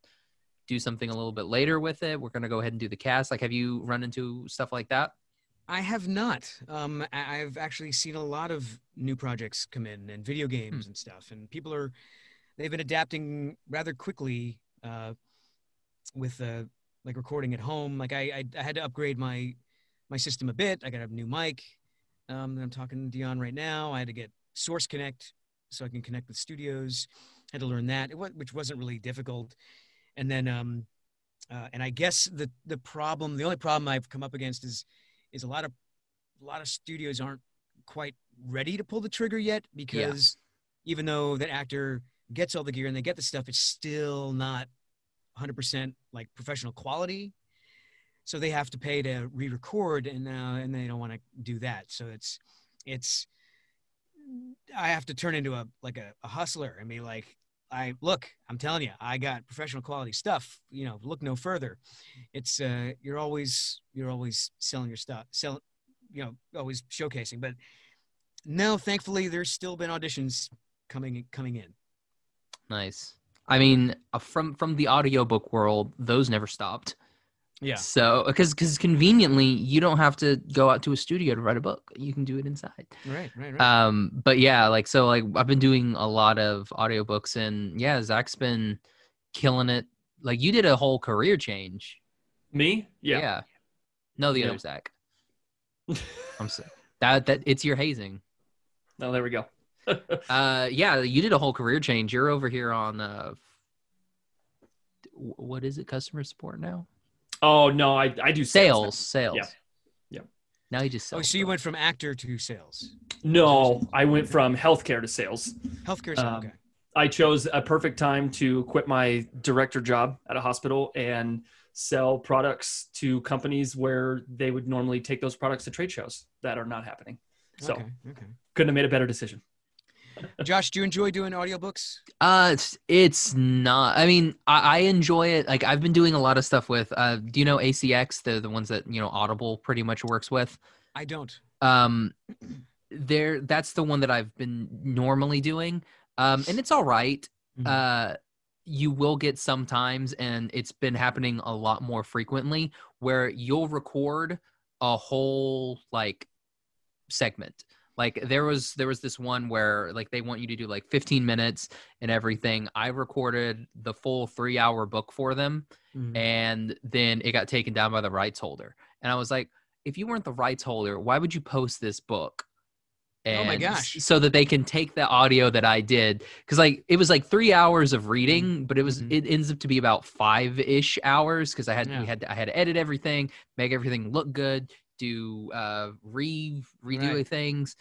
do something a little bit later with it. We're going to go ahead and do the cast. Like have you run into stuff like that? I have not. Um, I've actually seen a lot of new projects come in and video games and stuff, and people are they've been adapting rather quickly uh, with uh, like recording at home. Like I, I, I had to upgrade my my system a bit. I got a new mic. Um, I'm talking to Dion right now. I had to get Source Connect so I can connect with studios. Had to learn that, which wasn't really difficult. And then, um, uh, and I guess the the problem, the only problem I've come up against is is a lot of a lot of studios aren't quite ready to pull the trigger yet because even though that actor gets all the gear and they get the stuff, it's still not 100% like professional quality. So they have to pay to re-record, and uh, and they don't want to do that. So it's it's I have to turn into a like a, a hustler and be like, I look, I'm telling you, I got professional quality stuff. You know, look no further. It's uh, you're always you're always selling your stuff, sell, you know, always showcasing. But No, thankfully, there's still been auditions coming coming in. Nice. I mean, uh, from from the audiobook world, those never stopped. Yeah. So, because because conveniently, you don't have to go out to a studio to write a book. You can do it inside. Right. Right. Right. Um, but yeah, like so, like I've been doing a lot of audiobooks, and yeah, Zach's been killing it. Like you did a whole career change. Me? Yeah. Yeah. No, the Yep. other Zach. <laughs> I'm so, that that it's your hazing. Oh, there we go. Uh, yeah, you did a whole career change. You're over here on uh, what is it? Customer support now? oh no, I I do Sales, sales. Yeah. Yeah. Now you just sell. oh, so you went from actor to sales. No, I went from healthcare to sales. Healthcare. Um, okay. I chose a perfect time to quit my director job at a hospital and sell products to companies where they would normally take those products to trade shows that are not happening. So okay. Okay. couldn't have made a better decision. Josh, do you enjoy doing audiobooks? Uh, it's it's not. I mean, I, I enjoy it. Like I've been doing a lot of stuff with. Uh, do you know ACX? The the ones that you know Audible pretty much works with. I don't. Um, there. That's the one that I've been normally doing. Um, and it's all right. Mhm. Uh, you will get sometimes, and it's been happening a lot more frequently, where you'll record a whole like segment. Like there was there was this one where like they want you to do like 15 minutes and everything. I recorded the full three hour book for them, Mhm. and then it got taken down by the rights holder. And I was like, if you weren't the rights holder, why would you post this book? Oh my gosh. So that they can take the audio that I did, because like it was like three hours of reading, but it was Mhm. it ends up to be about five ish hours because I had Yeah. we had to, I had to edit everything, make everything look good, do uh re redo Right. things,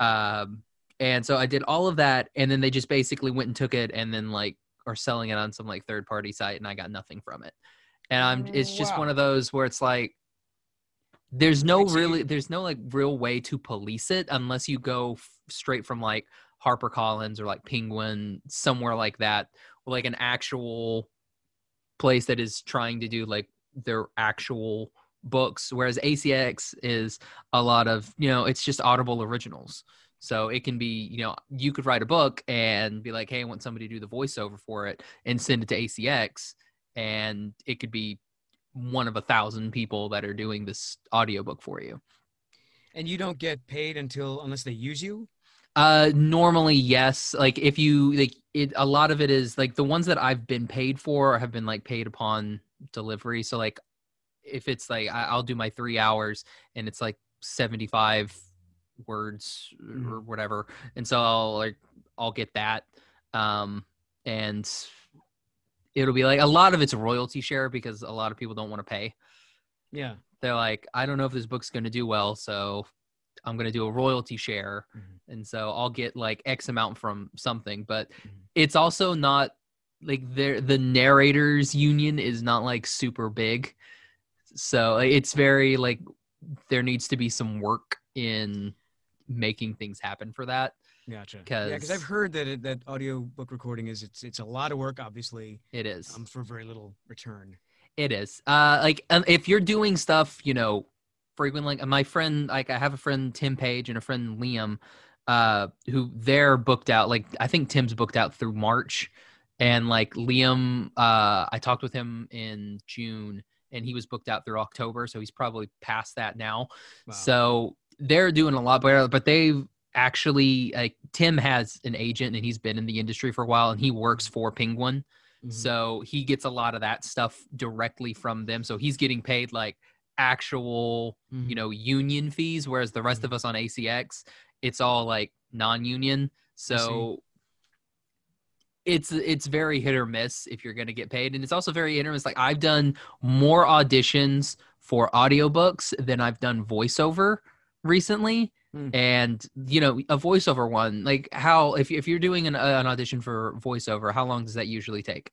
um, and so I did all of that, and then they just basically went and took it and then like are selling it on some like third party site, and I got nothing from it. And I'm it's just Wow. one of those where it's like there's no Right, so you- really there's no like real way to police it unless you go f- straight from like HarperCollins or like Penguin somewhere like that, or like an actual place that is trying to do like their actual books whereas ACX is a lot of you know it's just audible originals. So it can be you know you could write a book and be like hey I want somebody to do the voiceover for it and send it to ACX and it could be one of a thousand people that are doing this audiobook for you. And you don't get paid until unless they use you. uh normally yes. Like if you like it a lot of it is like the ones that i've been paid for have been like paid upon delivery. So like if it's like I, i'll do my three hours and it's like 75 words or whatever and so i'll like i'll get that um and it'll be like a lot of it's royalty share because a lot of people don't want to pay Yeah. they're like i don't know if this book's going to do well so i'm going to do a royalty share Mhm. and so i'll get like x amount from something but Mhm. it's also not like there the narrators union is not like super big so it's very like there needs to be some work in making things happen for that Gotcha. Yeah, because 'Cause- I've heard that it, that audio book recording is it's it's a lot of work, obviously, it is um, for very little return. It is. Uh, like um, if you're doing stuff, you know, frequently. Like my friend, like I have a friend Tim Page and a friend Liam, uh, who they're booked out. Like I think Tim's booked out through March, and like Liam, uh, I talked with him in June, and he was booked out through October, so he's probably past that now. Wow. So they're doing a lot better, but they've actually like Tim has an agent and he's been in the industry for a while and he works for Penguin. Mhm. So he gets a lot of that stuff directly from them. So he's getting paid like actual, Mhm. you know, union fees, whereas the rest of us on ACX, it's all like non-union. So it's it's very hit or miss if you're gonna get paid. And it's also very hit or miss. Like I've done more auditions for audiobooks than I've done voiceover recently. Hmm. And you know, a voiceover one, like how if if you're doing an, an audition for voiceover, how long does that usually take?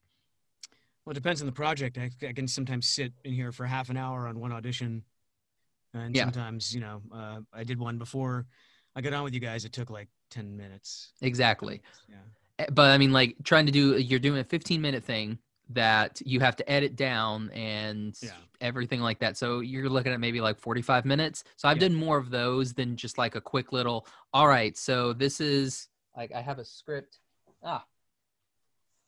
Well, it depends on the project. I, I can sometimes sit in here for half an hour on one audition, and Yeah. sometimes, you know, uh, I did one before I got on with you guys. It took like ten minutes. Exactly. Yeah. Eh, But I mean, like trying to do, you're doing a 15 minute thing. that you have to edit down and Yeah. everything like that. So you're looking at maybe like 45 minutes. So I've Yeah. done more of those than just like a quick little, all right, so this is like I have a script. Ah,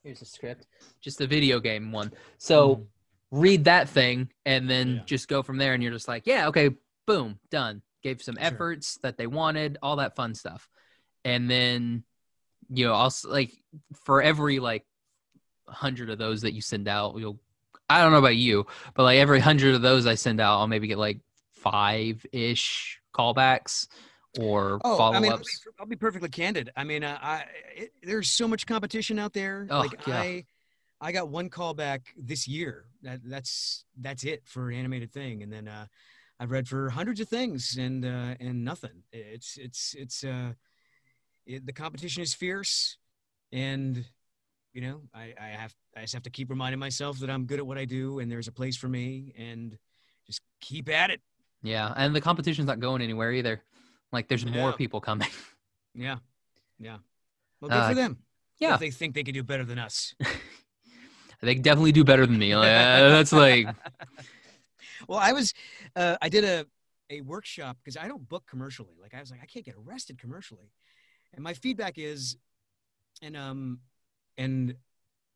here's a script, just a video game one. So Mhm. read that thing and then Yeah. just go from there. And you're just like, yeah, okay, boom, done. Gave some Sure. efforts that they wanted, all that fun stuff. And then, you know, also like for every like hundred of those that you send out, you'll, I don't know about you, but like every hundred of those I send out, I'll maybe get like five ish callbacks or Oh, follow I mean, I'll be. I'll be perfectly candid. I mean, uh, I it, there's so much competition out there. Oh, like yeah. I, I got one callback this year. That that's that's it for an animated thing. And then uh, I've read for hundreds of things and uh, and nothing. It's it's it's uh, it, the competition is fierce, and you know, I I have I just have to keep reminding myself that I'm good at what I do, and there's a place for me, and just keep at it. Yeah. And the competition's not going anywhere either. Like there's more people coming. Yeah, yeah. Well, good Uh, for them. yeah. If they think they can do better than us. <laughs> they definitely do better than me. Like, uh, that's like, <laughs> well, I was, uh, I did a, a workshop because I don't book commercially. Like I was like, I can't get arrested commercially. And my feedback is, and, um, and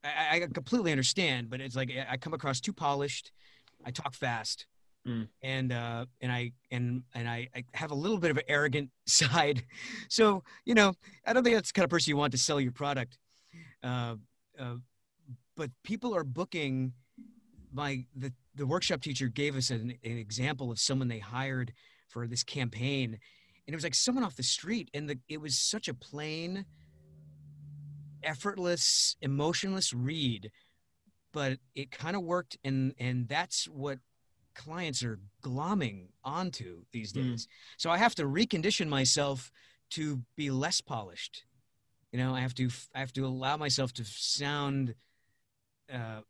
I, I completely understand, but it's like, I come across too polished. I talk fast. Mm. And uh, and I and and I, I have a little bit of an arrogant <laughs> side, so you know I don't think that's the kind of person you want to sell your product. Uh, uh, but people are booking my the the workshop teacher gave us an, an example of someone they hired for this campaign and it was like someone off the street and the it was such a plain effortless emotionless read but it kind of worked and and that's what clients are glomming onto these Mm. days so i have to recondition myself to be less polished you know i have to i have to allow myself to sound uh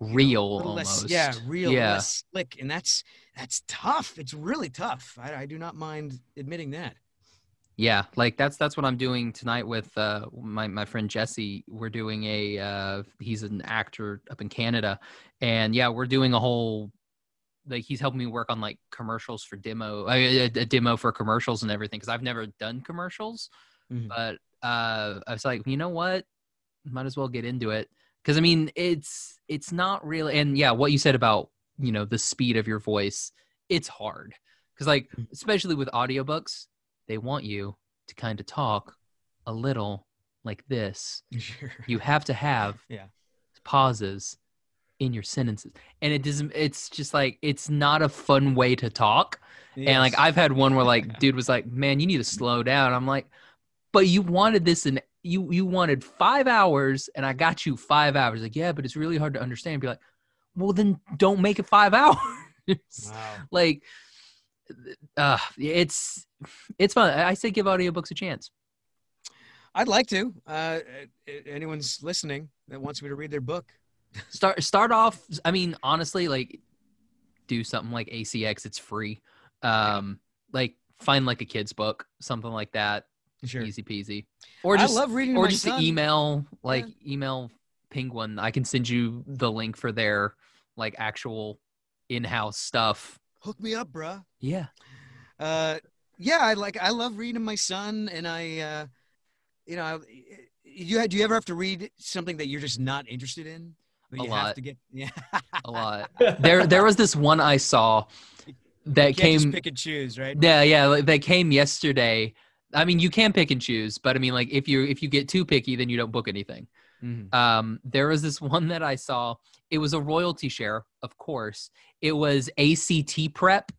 real little almost. less, yeah, real, Yeah. less slick, and that's that's tough. It's really tough. I, I do not mind admitting that. Yeah, like that's that's what I'm doing tonight with uh, my my friend Jesse. We're doing a uh, he's an actor up in Canada, and yeah, we're doing a whole like he's helping me work on like commercials for demo, a, a demo for commercials and everything because I've never done commercials, Mhm. but uh, I was like, you know what, might as well get into it because I mean it's it's not really and yeah, what you said about you know the speed of your voice, it's hard because like Mm. especially with audiobooks they want you to kind of talk a little like this. <laughs> Sure. You have to have Yeah. pauses in your sentences. And it doesn't it's just like it's not a fun way to talk. And like I've had one where like <laughs> dude was like, "Man, you need to slow down." I'm like, "But you wanted this in you you wanted 5 hours and I got you 5 hours." Like, "Yeah, but it's really hard to understand." Be like, "Well, then don't make it 5 <laughs> hours." Wow. like uh it's it's fun. I say give audiobooks a chance. I'd like to. Uh, anyone's listening that wants me to read their book. <laughs> start start off i mean honestly like do something like acx it's free um like find like a kid's book something like that Sure. easy peasy or just I love reading. or just son. email like email penguin i can send you the link for their like actual in-house stuff Hook me up, bruh. yeah Uh, yeah, I like. I love reading my son, and I, uh, you know, I, you had. Do you ever have to read something that you're just not interested in? But A you lot. have to get. Yeah. a lot <laughs> there there was this one i saw that You can't just came pick and choose, right? Yeah, yeah, like they came yesterday. I mean, you can pick and choose, but I mean, like if you if you get too picky, then you don't book anything. Mhm. Um, there was this <laughs> one that I saw. It was a royalty share, of course. It was ACT prep,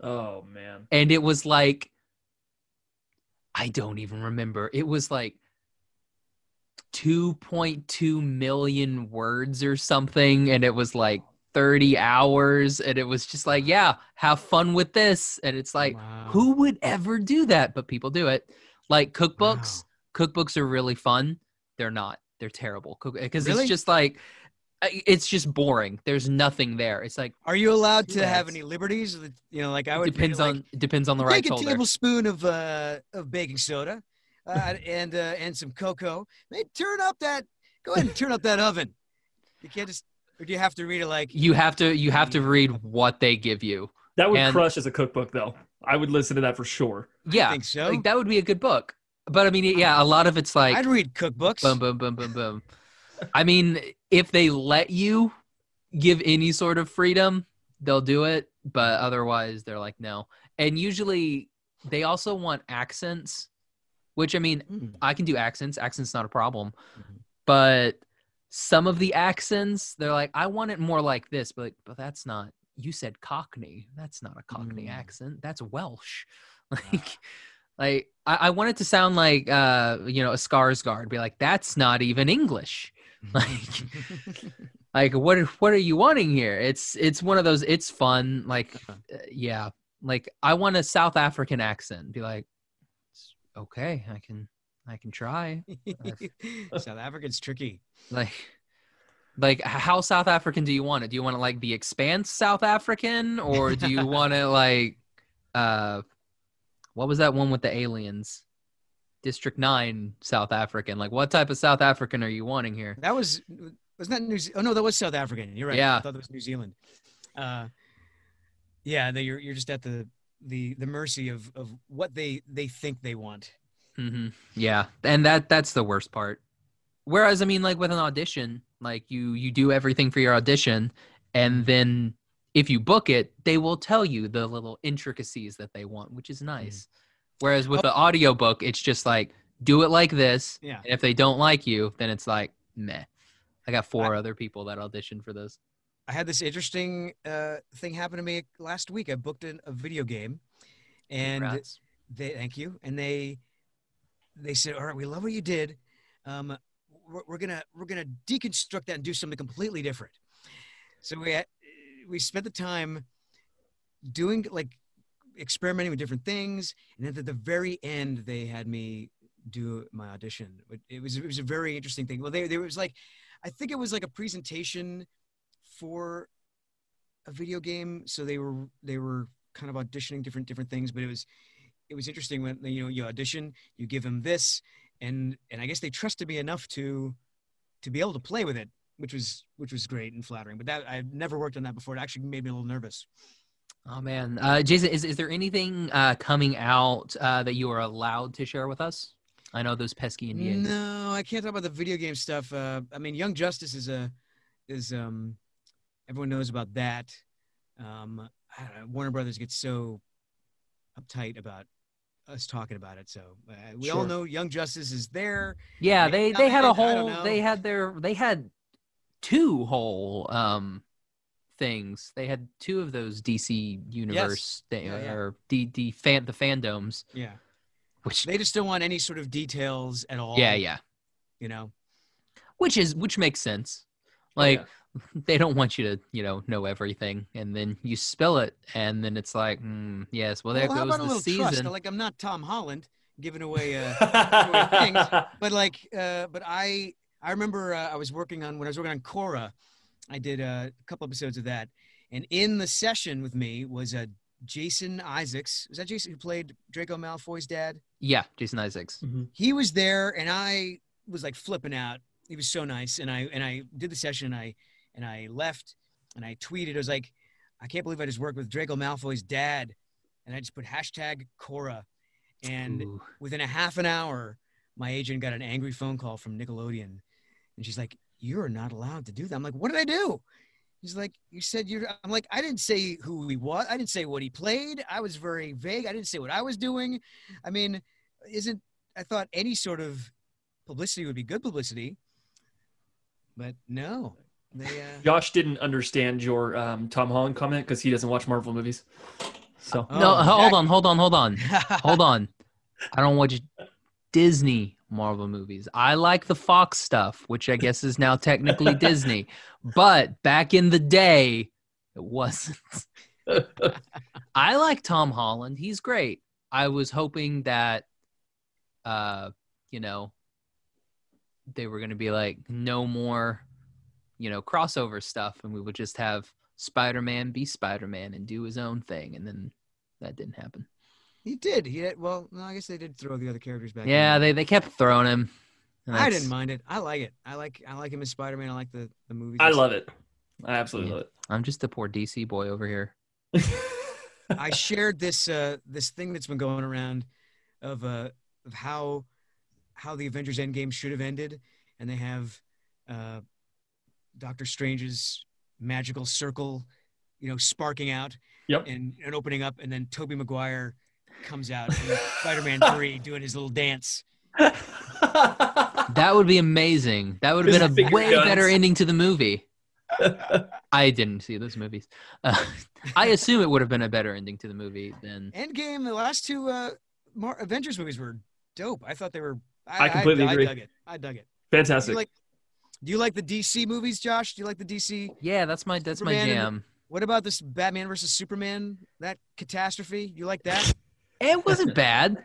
Oh man. and it was like, I don't even remember. It was like 2.2 million words or something, and it was like 30 hours, and it was just like, yeah, have fun with this. And it's like, Wow. who would ever do that? But people do it. Like cookbooks. Cookbooks are really fun. They're not. They're terrible. Because Really? it's just like it's just boring. There's nothing there. It's like Are you allowed to have any liberties? You know, like I would depends like, on depends on the you right take a tablespoon of uh, of baking soda uh, and uh, and some cocoa. Hey, turn up that. Go ahead and turn up that oven. You can't just. Or do you have to read it like? You have to you have to read what they give you. That would And- crush as a cookbook, though. I would listen to that for sure. Yeah, I think so. like that would be a good book. But I mean, yeah, a lot of it's like I'd read cookbooks. boom, boom, boom, boom, boom. I mean, if they let you give any sort of freedom, they'll do it. But otherwise, they're like, no. And usually, they also want accents, which I mean, Mm. I can do accents. Accents not a problem. Mhm. But some of the accents, they're like, I want it more like this. But like, but that's not. You said Cockney. That's not a Cockney Mm. accent. That's Welsh. <laughs> Like, like I, I want it to sound like uh, you know, a Skarsgård. Be like, that's not even English. <laughs> Like, like what? What are you wanting here? It's it's one of those. It's fun. Like, uh, yeah. Like I want a South African accent. Be like, okay, I can I can try. <laughs> South Africa's tricky. Like, like how South African do you want it? Do you want it like the Expanse South African, or do you want it <laughs> like, uh, what was that one with the aliens? District Nine South African. Like, what type of South African are you wanting here? That was wasn't that New? Ze- Oh no, that was South African. You're right. Yeah. I thought that was New Zealand. Uh, yeah, they, you're you're just at the the the mercy of of what they they think they want. hmm Yeah, and that that's the worst part. Whereas, I mean, like with an audition, like you you do everything for your audition, and then if you book it, they will tell you the little intricacies that they want, which is nice. Whereas with the audiobook, it's just like do it like this, Yeah. and if they don't like you, then it's like meh. I got four other people that auditioned for this. I had this interesting uh, thing happen to me last week. I booked an, a video game, and Congrats. they thank you, and they they said, "All right, we love what you did. Um, we're, we're gonna we're gonna deconstruct that and do something completely different." So we had, we spent the time doing like experimenting with different things, and then at the very end, they had me do my audition. It- was it was a very interesting thing. Well, they there was like, I think it was like a presentation for a video game, so they were they were kind of auditioning different different things, but it was it was interesting when you know you audition, you give them this, and and I guess they trusted me enough to to be able to play with it, which was which was great and flattering. But that I've never worked on that before. It actually made me a little nervous. Oh man, uh, Jason, is is there anything uh, coming out uh, that you are allowed to share with us? I know those pesky NDAs. No, I can't talk about the video game stuff. Uh, I mean, Young Justice is a is um everyone knows about that. Um, I don't know, Warner Brothers gets so uptight about us talking about it. So uh, we all know Young Justice is there. Yeah, they they had a I don't whole they had their they had two whole um things. They had two of those DC universe thing, Yeah, yeah. or D D fan the FanDomes, Yeah, which they just don't want any sort of details at all. yeah yeah, you know. which is which makes sense. Oh, Like yeah. <laughs> they don't want you to you know know everything, and then you spill it, and then it's like mm, yes, well there well, goes the little trust? Like I'm not Tom Holland giving away. Uh, <laughs> things. but like uh but i i remember uh, i was working on when i was working on Korra i did uh, a couple episodes of that. And in the session with me was uh, jason isaacs. Was that jason who played draco malfoy's dad? Yeah, Jason Isaacs. he was there and i was like flipping out. He was so nice and i and i did the session and i and i left and i tweeted. I was like i can't believe i just worked with draco malfoy's dad and i just put hashtag Korra and Ooh. within a half an hour, my agent got an angry phone call from Nickelodeon. And she's like, You're not allowed to do that. I'm like, What did I do? He's like, You said you're. I'm like, I didn't say who he was. I didn't say what he played. I was very vague. I didn't say what I was doing. I mean, isn't, I thought any sort of publicity would be good publicity. But no. They, uh, Josh didn't understand your um, Tom Holland comment because he doesn't watch Marvel movies. So Oh, no, hold on, hold on, hold on. <laughs> hold on. I don't watch Disney Marvel movies. I like the Fox stuff, which I guess is now technically <laughs> Disney. But back in the day, it wasn't. <laughs> I like Tom Holland. He's great. I was hoping that uh, you know, they were going to be like no more, you know, crossover stuff and we would just have Spider-Man be Spider-Man and do his own thing and then that didn't happen. He did. He did. well, no, I guess they did throw the other characters back. in Yeah, there. they, they kept throwing him. And I didn't mind it. I like it. I like I like him as Spider Man. I like the the movies. I love it. I absolutely Yeah. love I'm just a poor DC boy over here. <laughs> I shared this uh this thing that's been going around of uh of how how the Avengers Endgame should have ended, and they have uh Doctor Strange's magical circle, you know, sparking out Yep. and, and opening up, and then Tobey Maguire comes out in Spider-Man <laughs> Three doing his little dance. That would be amazing. That would have His been a way guns. better ending to the movie. <laughs> I didn't see those movies. Uh, I assume it would have been a better ending to the movie than. Endgame, the last two uh Mar- Avengers movies were dope. I thought they were. I, I completely I, agree. I dug it. I dug it. Do Fantastic. you like? Do you like the DC movies, Josh? Do you like the DC? Yeah, that's my that's my Superman and- jam. What about this Batman versus Superman? That catastrophe? You like that? It wasn't <laughs> bad.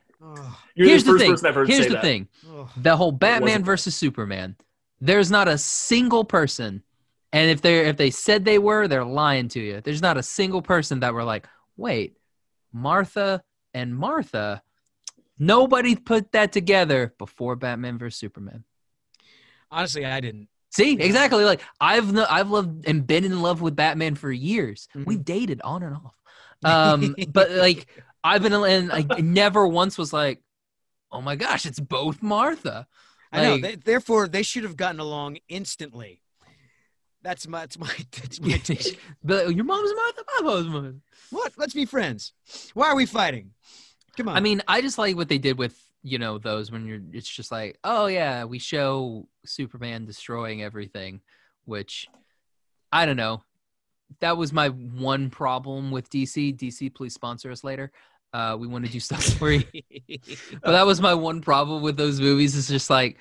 You're Here's the the thing. person I've heard Here's the that. thing. The whole Batman versus Superman. There's not a single person, and if they are if they said they were, they're lying to you. There's not a single person that were like, wait, Martha and Martha. Nobody put that together before Batman versus Superman. Honestly, I didn't. See, exactly. Like I've kno- I've loved and been in love with Batman for years. Mhm. We dated on and off. Um, but like <laughs> I've been and I never once was like, oh my gosh, it's both Martha. I know. They, therefore, they should have gotten along instantly. That's my. That's my. <laughs> That's my take. <laughs> but your mom's Martha, my mom's Martha. What? Let's be friends. Why are we fighting? Come on. I mean, I just like what they did with you know those when you're. It's just like, oh yeah, we show Superman destroying everything, which I don't know. That was my one problem with DC. DC, please sponsor us later. Uh, we want to do <laughs> stuff for you. <laughs> but that was my one problem with those movies. Is just like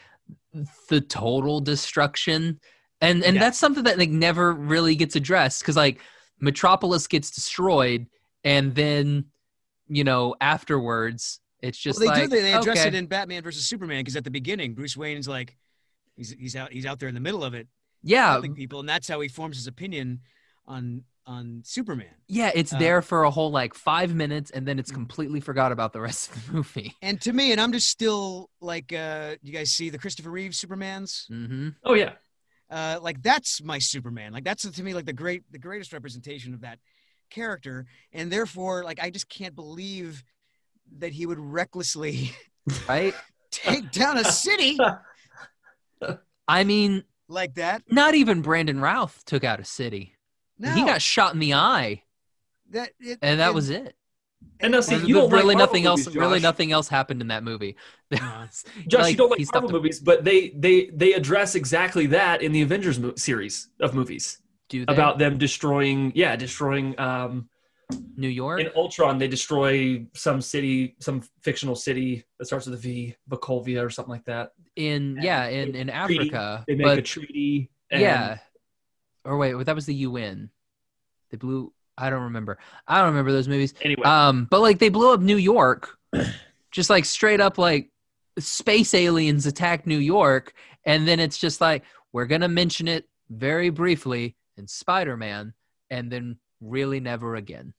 the total destruction, and and Yeah. that's something that like never really gets addressed because like Metropolis gets destroyed, and then you know afterwards it's just well, they like do. They, they address okay. it in Batman versus Superman because at the beginning, Bruce Wayne's like, he's he's out he's out there in the middle of it, yeah, people, and that's how he forms his opinion on on Superman. yeah. It's uh, there for a whole like five minutes, and then it's completely forgot about the rest of the movie. <laughs> And to me, and I'm just still like, uh, you guys see the Christopher Reeve Supermans? Mm-hmm. Oh yeah. uh, like that's my Superman. Like that's to me like the great the greatest representation of that character, and therefore like I just can't believe that he would recklessly <laughs> Right? take down a city I mean, like that. not even Brandon Routh took out a city. No, He got shot in the eye, that, it, and that was it. And now see, you don't really like Marvel nothing else. movies, Really nothing else happened in that movie. <laughs> Josh, Like, you don't like he stuffed Marvel a- movies, but they they they address exactly that in the Avengers mo- series of movies Do they? about them destroying, yeah, destroying. Um, New York. in Ultron, they destroy some city, some fictional city that starts with a V, Sokovia or something like that. in yeah in in Treaty. Africa, They make a treaty. And yeah, or wait, that was the UN. They blew. I don't remember. I don't remember those movies. Anyway, Um, but like they blew up New York, <clears throat> just like straight up like space aliens attack New York, and then it's just like we're gonna mention it very briefly in Spider Man, and then really never again.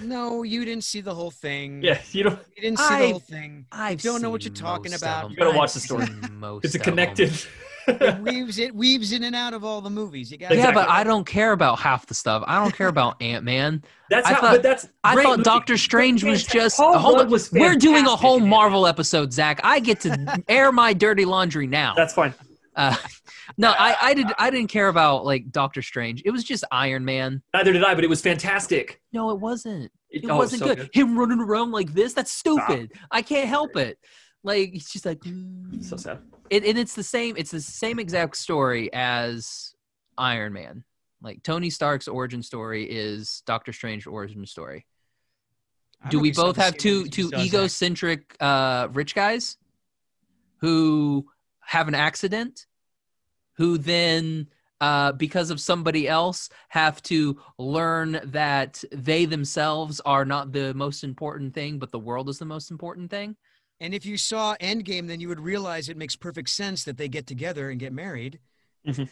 no, you didn't see the whole thing. yeah, you know, you didn't see the whole thing. I don't know what you're talking about. You gotta watch the story. Most it's a of 'em. connected. It <laughs> weaves it weaves in and out of all the movies. You got Yeah, Exactly. but I don't care about half the stuff. I don't care about Ant Man. that's I how. thought- but that's. I thought movie. Doctor Strange was Fantastic. just. Paul hold Rudd on. was We're doing a whole in it. Marvel episode, Zach. I get to <laughs> air my dirty laundry now. That's fine. Uh, <laughs> no, I, I did. I didn't care about like Doctor Strange. It was just Iron Man. Neither did I, but it was fantastic. No, it wasn't. It oh, wasn't so good. Him running around like this. That's Stop. stupid. I can't help it. Like he's just like. mm. So sad. It, and it's the same it's the same exact story as iron man. Like tony stark's origin story is doctor strange origin story. Do we both have two two you saw, Zach. egocentric uh rich guys who have an accident who then uh, because of somebody else have to learn that they themselves are not the most important thing but the world is the most important thing And if you saw Endgame, then you would realize it makes perfect sense that they get together and get married, Mhm.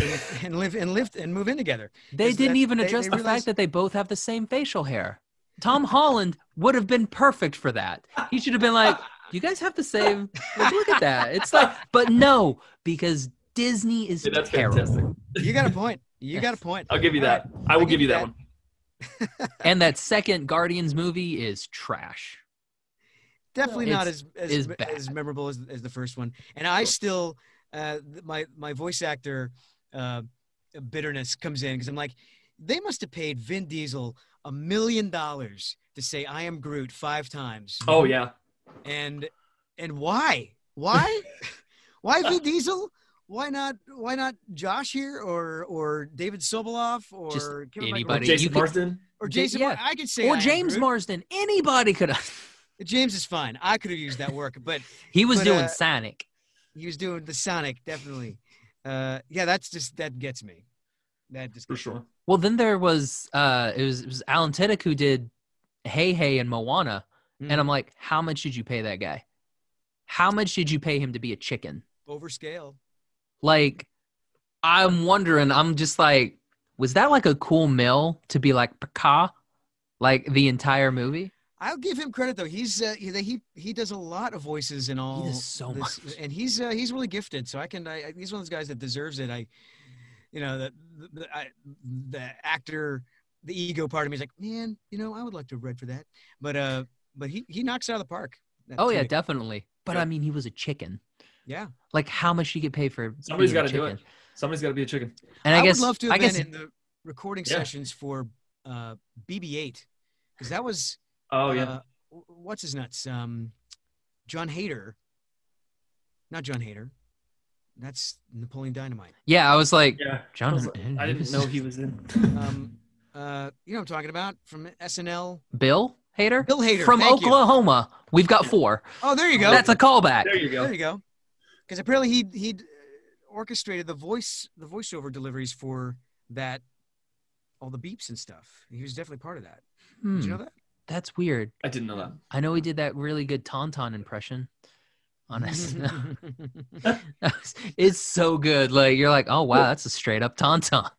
and, and live and live and move in together. They didn't that- even they- address they the realized- fact that they both have the same facial hair. Tom Holland would have been perfect for that. He should have been like, you guys have the same. Like, look at that. It's like, but no, because Disney is Yeah, that's terrible. fantastic. You got a point. You got a point. I'll give you All that. I will I'll give you that one. And that second Guardians movie is trash. Definitely not as as, is as memorable as, as the first one. And I still, uh, my my voice actor uh, bitterness comes in because I'm like, they must have paid Vin Diesel a million dollars to say I am Groot five times. Oh yeah. and and why why <laughs> why Vin Diesel? Why not? Why not Josh here or or David Sobolov or Just Kevin Or Michael- anybody. Jason you could- Marsden. or Ja- Jason? yeah. Mar- I could say I or am James Groot. Marsden. Anybody could have. James is fine. I could have used that work, but He was But, doing uh, Sonic. he was doing the Sonic definitely. Uh, yeah, that's just that gets me. That just For gets me. sure. Well, then there was uh, it was it was Alan Tudyk who did Heihei and Moana, Mhm. and I'm like, how much did you pay that guy? How much did you pay him to be a chicken? Overscale. Like, I'm wondering. I'm just like, was that like a cool mill to be like Paka, like the entire movie? I'll give him credit though. He's uh, he he he does a lot of voices and all. He does so this- much. and he's uh, he's really gifted. So I can. I, I- he's one of those guys that deserves it. I, you know, the the, I, the actor, the ego part of me is like, man, you know, I would like to have read for that. But uh, but he he knocks it out of the park. That Oh yeah, Tudyk. definitely. But Yeah. I mean, he was a chicken. yeah. Like, how much do you get paid for? Somebody's being a got to do it. Somebody's got to be a chicken. And I, guess would love to have I been guess in the recording Yeah. sessions for uh, BB-8 because that was Oh yeah. uh, what's his nuts? Um, John Hader. Not John Hader. That's Napoleon Dynamite. yeah. I was like, yeah. John- I, was like- I didn't know he was in. <laughs> Um, uh, you know what I'm talking about from SNL. Bill Hader Bill Hader from thank you. Oklahoma. We've got four. Oh, there you go. That's a callback. there you go. there you go. Because apparently he he orchestrated the voice the voiceover deliveries for that, all the beeps and stuff. He was definitely part of that. Hmm, Did you know that? That's weird. I didn't know that. I know he did that really good Tauntaun impression on SNL. <laughs> it's so good. Like you're like, oh wow, that's a straight up Tauntaun.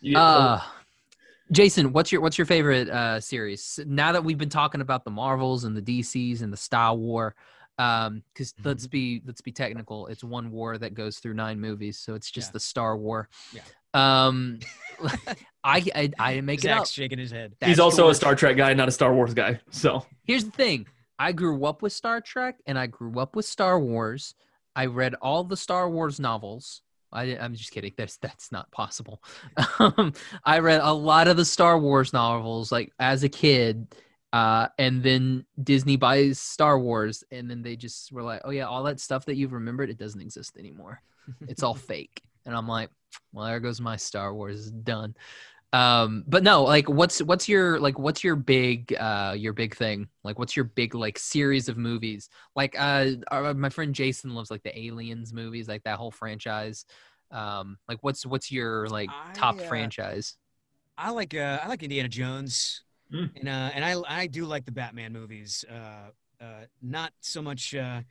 You- Uh, Jason, what's your what's your favorite uh, series? Now that we've been talking about the Marvels and the DCs and the Star War, um, because let's be let's be technical, it's one war that goes through nine movies, so it's just Yeah. the Star War. Yeah. Um, <laughs> I, I I didn't make it up. Zach's shaking his head. he's also a Star Trek guy, not a Star Wars guy. So Here's the thing. I grew up with Star Trek and I grew up with Star Wars. I read all the Star Wars novels. I, I'm just kidding. That's that's not possible. <laughs> Um, I read a lot of the Star Wars novels like as a kid, uh, and then Disney buys Star Wars, and then they just were like, "Oh yeah, all that stuff that you've remembered, it doesn't exist anymore. It's all <laughs> fake." And I'm like, "Well, there goes my Star Wars. Done." um but no like what's what's your like what's your big uh your big thing like what's your big like series of movies like uh uh, my friend jason loves like the aliens movies like that whole franchise um like what's what's your like top I, uh, franchise I like uh, I like Indiana Jones, Mm. and uh, and I I do like the Batman movies. Uh, uh, not so much uh,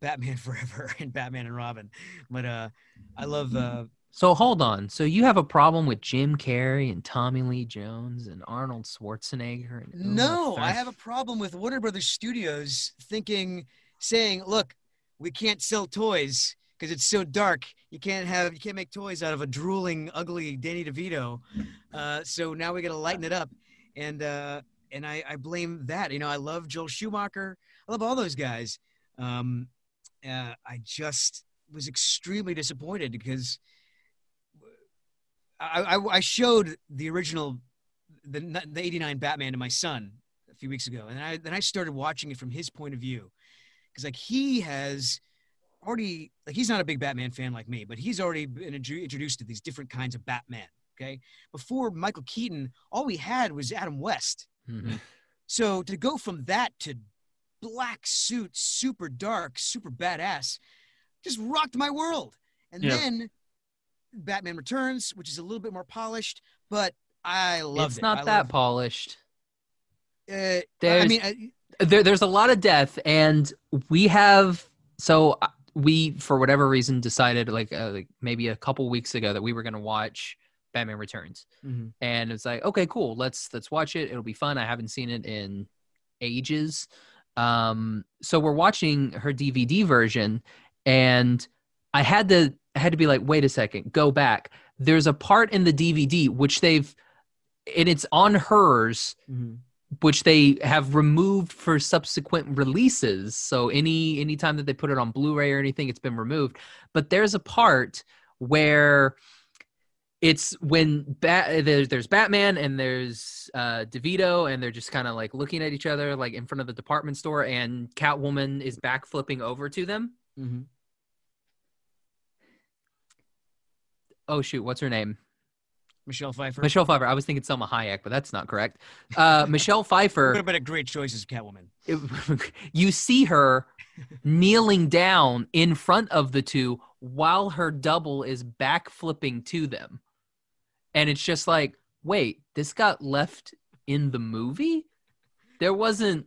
Batman <laughs> Forever and Batman and Robin, but uh, I love uh, so hold on so you have a problem with jim carrey and tommy lee jones and arnold schwarzenegger and no. I have a problem with Warner Brothers Studios thinking, saying, look, we can't sell toys because it's so dark. You can't have you can't make toys out of a drooling, ugly Danny DeVito. Uh, so now we got to lighten it up, and uh, and I, I blame that. You know, I love Joel Schumacher. I love all those guys. Um, uh, I just was extremely disappointed because I, I, I showed the original the the '89 Batman to my son a few weeks ago, and I then I started watching it from his point of view because like he has already like he's not a big Batman fan like me, but he's already been intro- introduced to these different kinds of Batman. Okay, before Michael Keaton, all we had was Adam West. Mhm. So to go from that to black suit, super dark, super badass, just rocked my world. And Yeah. then Batman Returns, which is a little bit more polished, but I loved it. it's not I that polished uh, I mean, I, there, there's a lot of death and we have so uh, we for whatever reason decided like, uh, like maybe a couple weeks ago that we were going to watch batman returns Mhm. and it's like okay cool let's let's watch it it'll be fun i haven't seen it in ages Um, so we're watching her DVD version, and I had to I had to be like, wait a second, go back. There's a part in the DVD which they've and it's on hers Mhm. which they have removed for subsequent releases. So any anytime that they put it on Blu-ray or anything, it's been removed. But there's a part where it's when Bat- there's, there's Batman and there's uh, DeVito and they're just kind of like looking at each other like in front of the department store and Catwoman is back flipping over to them. Mm-hmm. Oh shoot, what's her name? Michelle Pfeiffer. Michelle Pfeiffer. I was thinking Salma Hayek, but that's not correct. Uh, <laughs> Michelle Would Pfeiffer. have been a great choice as Catwoman. it- <laughs> you see her kneeling down in front of the two while her double is back flipping to them. And it's just like, wait, this got left in the movie? There wasn't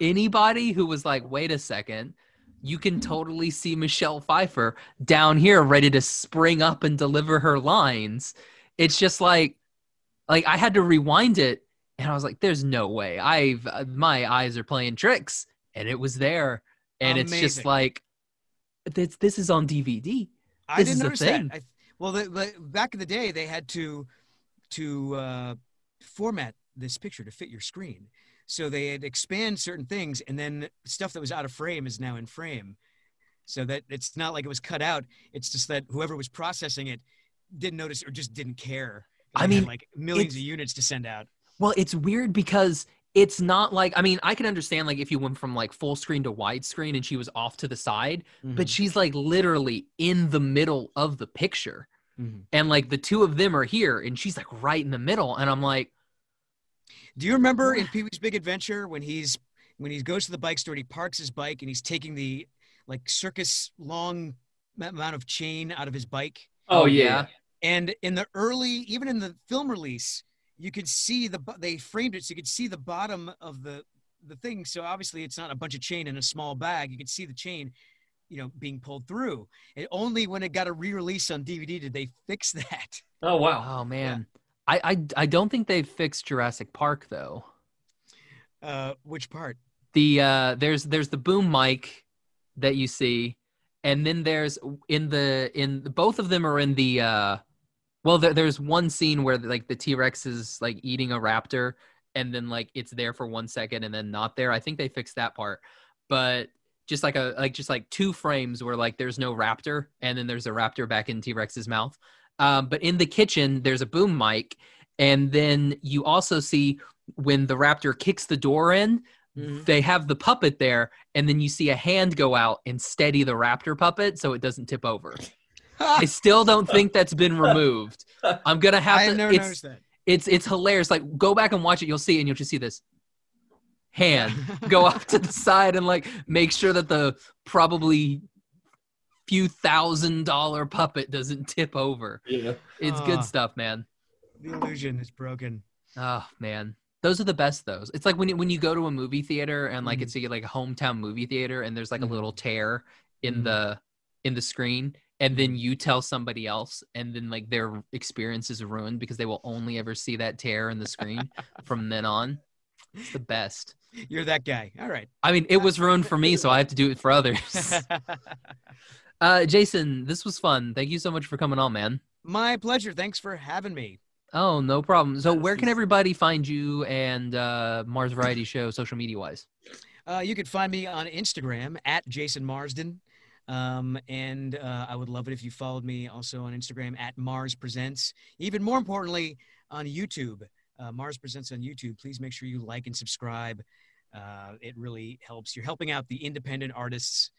anybody who was like, wait a second. You can totally see Michelle Pfeiffer down here ready to spring up and deliver her lines. It's just like, like I had to rewind it and I was like, "There's no way. I've uh, my eyes are playing tricks," and it was there, and it's just like, this this is on DVD. I This didn't notice that. I, well, the, the, back in the day, they had to to uh, format this picture to fit your screen. So they had expand certain things, and then stuff that was out of frame is now in frame. So that it's not like it was cut out. It's just that whoever was processing it didn't notice or just didn't care. I mean, like millions of units to send out. Well, it's weird because it's not like I mean, I can understand like if you went from like full screen to widescreen and she was off to the side, but she's like literally in the middle of the picture. Mhm. And like the two of them are here and she's like right in the middle and I'm like, Do you remember in Pee Wee's Big Adventure when he's when he goes to the bike store and he parks his bike and he's taking the like circus long amount of chain out of his bike? Oh, Oh, yeah. yeah. And in the early, even in the film release, you could see the they framed it so you could see the bottom of the the thing. So obviously, it's not a bunch of chain in a small bag. You could see the chain, you know, being pulled through. And only when it got a re-release on DVD did they fix <laughs> that. Oh wow. "Oh man." I, I I don't think they've fixed Jurassic Park though. Uh, which part? the uh there's there's the boom mic that you see and then there's in the in both of them are in the uh well there, there's one scene where like the t-rex is like eating a raptor and then like it's there for one second and then not there i think they fixed that part but just like a like just like two frames where like there's no raptor and then there's a raptor back in t-rex's mouth. Um, but in the kitchen there's a boom mic and then you also see when the raptor kicks the door in they have the puppet there and then you see a hand go out and steady the raptor puppet so it doesn't tip over. <laughs> I still don't think that's been removed. I'm gonna <laughs> have I to never it's, noticed that. it's it's hilarious. Like go back and watch it. You'll see and you'll just see this hand <laughs> go off to the side and like make sure that the probably few thousand dollar puppet doesn't tip over Yeah. it's Ah. good stuff man The illusion is broken. Oh man, those are the best. Those it's like when you, when you go to a movie theater and like Mhm. it's a, like a hometown movie theater and there's like Mhm. a little tear in Mhm. the in the screen and then you tell somebody else and then like their experience is ruined because they will only ever see that tear in the screen <laughs> from then on. It's the best. You're that guy. All right. I mean, it was ruined for me, so I have to do it for others. <laughs> uh, Jason, this was fun. Thank you so much for coming on, man. My pleasure. Thanks for having me. Oh, no problem. So, where can everybody find you and uh, Mars Variety Show social media wise? Uh, you can find me on Instagram at Jason Marsden. Um, and uh, I would love it if you followed me also on Instagram at Mars Presents. Even more importantly, on YouTube, uh, Mars Presents on YouTube. Please make sure you like and subscribe. Uh, it really helps. You're helping out the independent artists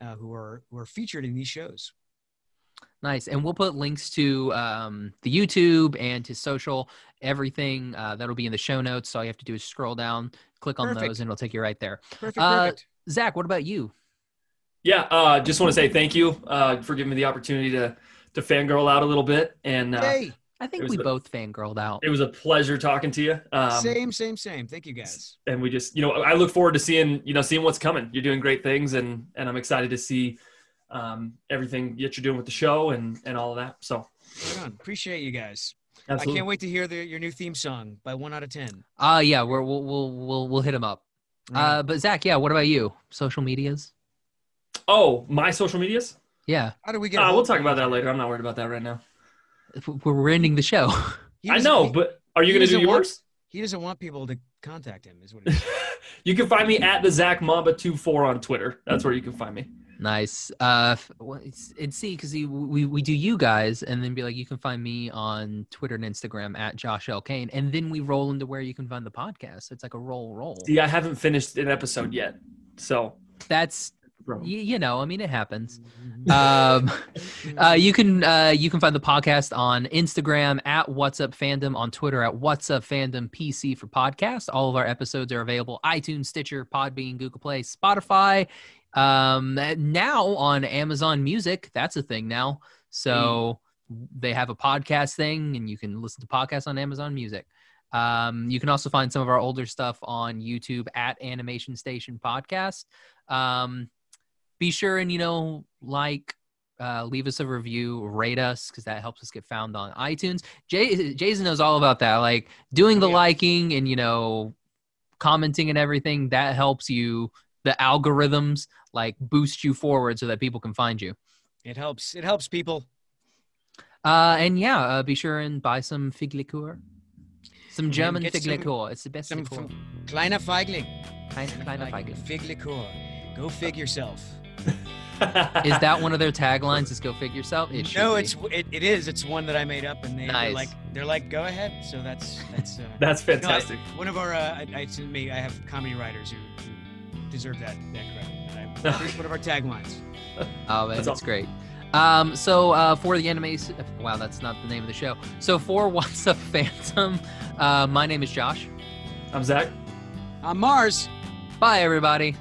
uh, who are who are featured in these shows. Nice. And we'll put links to um, the YouTube and to social, everything uh, that'll be in the show notes. So all you have to do is scroll down, click on Perfect. those, and it'll take you right there. Perfect. Uh, perfect. Zach, what about you? Yeah. Uh, just want to say thank you uh, for giving me the opportunity to to fangirl out a little bit, and uh, Hey, I think we the- both fangirled out. it was a pleasure talking to you. Um, same, same, same. Thank you, guys. and we just you know i look forward to seeing you know seeing what's coming you're doing great things and and i'm excited to see um, everything that you're doing with the show and and all of that so Right. Appreciate you guys. Absolutely. I can't wait to hear the, your new theme song by one out of ten. Uh yeah, we're, we'll we'll we'll we'll hit him up. Uh, but Zach, yeah, what about you? Social medias? Oh, my social medias? Yeah, How do we get? Uh, we'll talk about that later. I'm not worried about that right now. If we're we're ending the show. I know, but are you going to do doesn't want- yours? he doesn't want people to contact him. Is what it is. <laughs> you can find me at the Zach Mamba 24 on Twitter. That's where you can find me. Nice. Uh, f- it's, and see, because we, we do you guys, and then be like, you can find me on Twitter and Instagram at Josh L Kane, and then we roll into where you can find the podcast. It's like a roll roll. See, I haven't finished an episode yet. So, That's y- you know, I mean, it happens. Um, <laughs> uh, you can uh, you can find the podcast on Instagram at What's Up Fandom, on Twitter at What's Up Fandom PC for podcast. All of our episodes are available iTunes, Stitcher, Podbean, Google Play, Spotify. Um, now on Amazon Music, that's a thing now. So they have a podcast thing, and you can listen to podcasts on Amazon Music. Um, you can also find some of our older stuff on YouTube at Animation Station Podcast. Um, be sure and you know like uh, leave us a review rate us because that helps us get found on itunes Jay, jason knows all about that like doing the Yeah. liking and you know commenting and everything that helps you the algorithms like boost you forward so that people can find you it helps. It helps people. uh, and yeah uh, be sure and buy some fig liqueur some german fig some- liqueur it's the best Some liqueur. Kleiner Feigling. Kleine- kleine Feigling. Feigling. Fig liqueur. Go fig yourself. Is that one of their taglines is go fig yourself it no, be. it's it, it is. It's one that I made up, and they, Nice. they're like they're like go ahead. So that's that's. Uh, <laughs> That's no, I- fantastic. one of our uh, I, I, to me, I have comedy writers who, who deserve that that credit. And I, <laughs> one of our taglines. Oh man, That's that's, awesome. great. Um, so uh, for the anime, wow, that's not the name of the show. So for <laughs> What's Up Fandom, uh, my name is Josh. I'm Zach. I'm Mars. Bye everybody.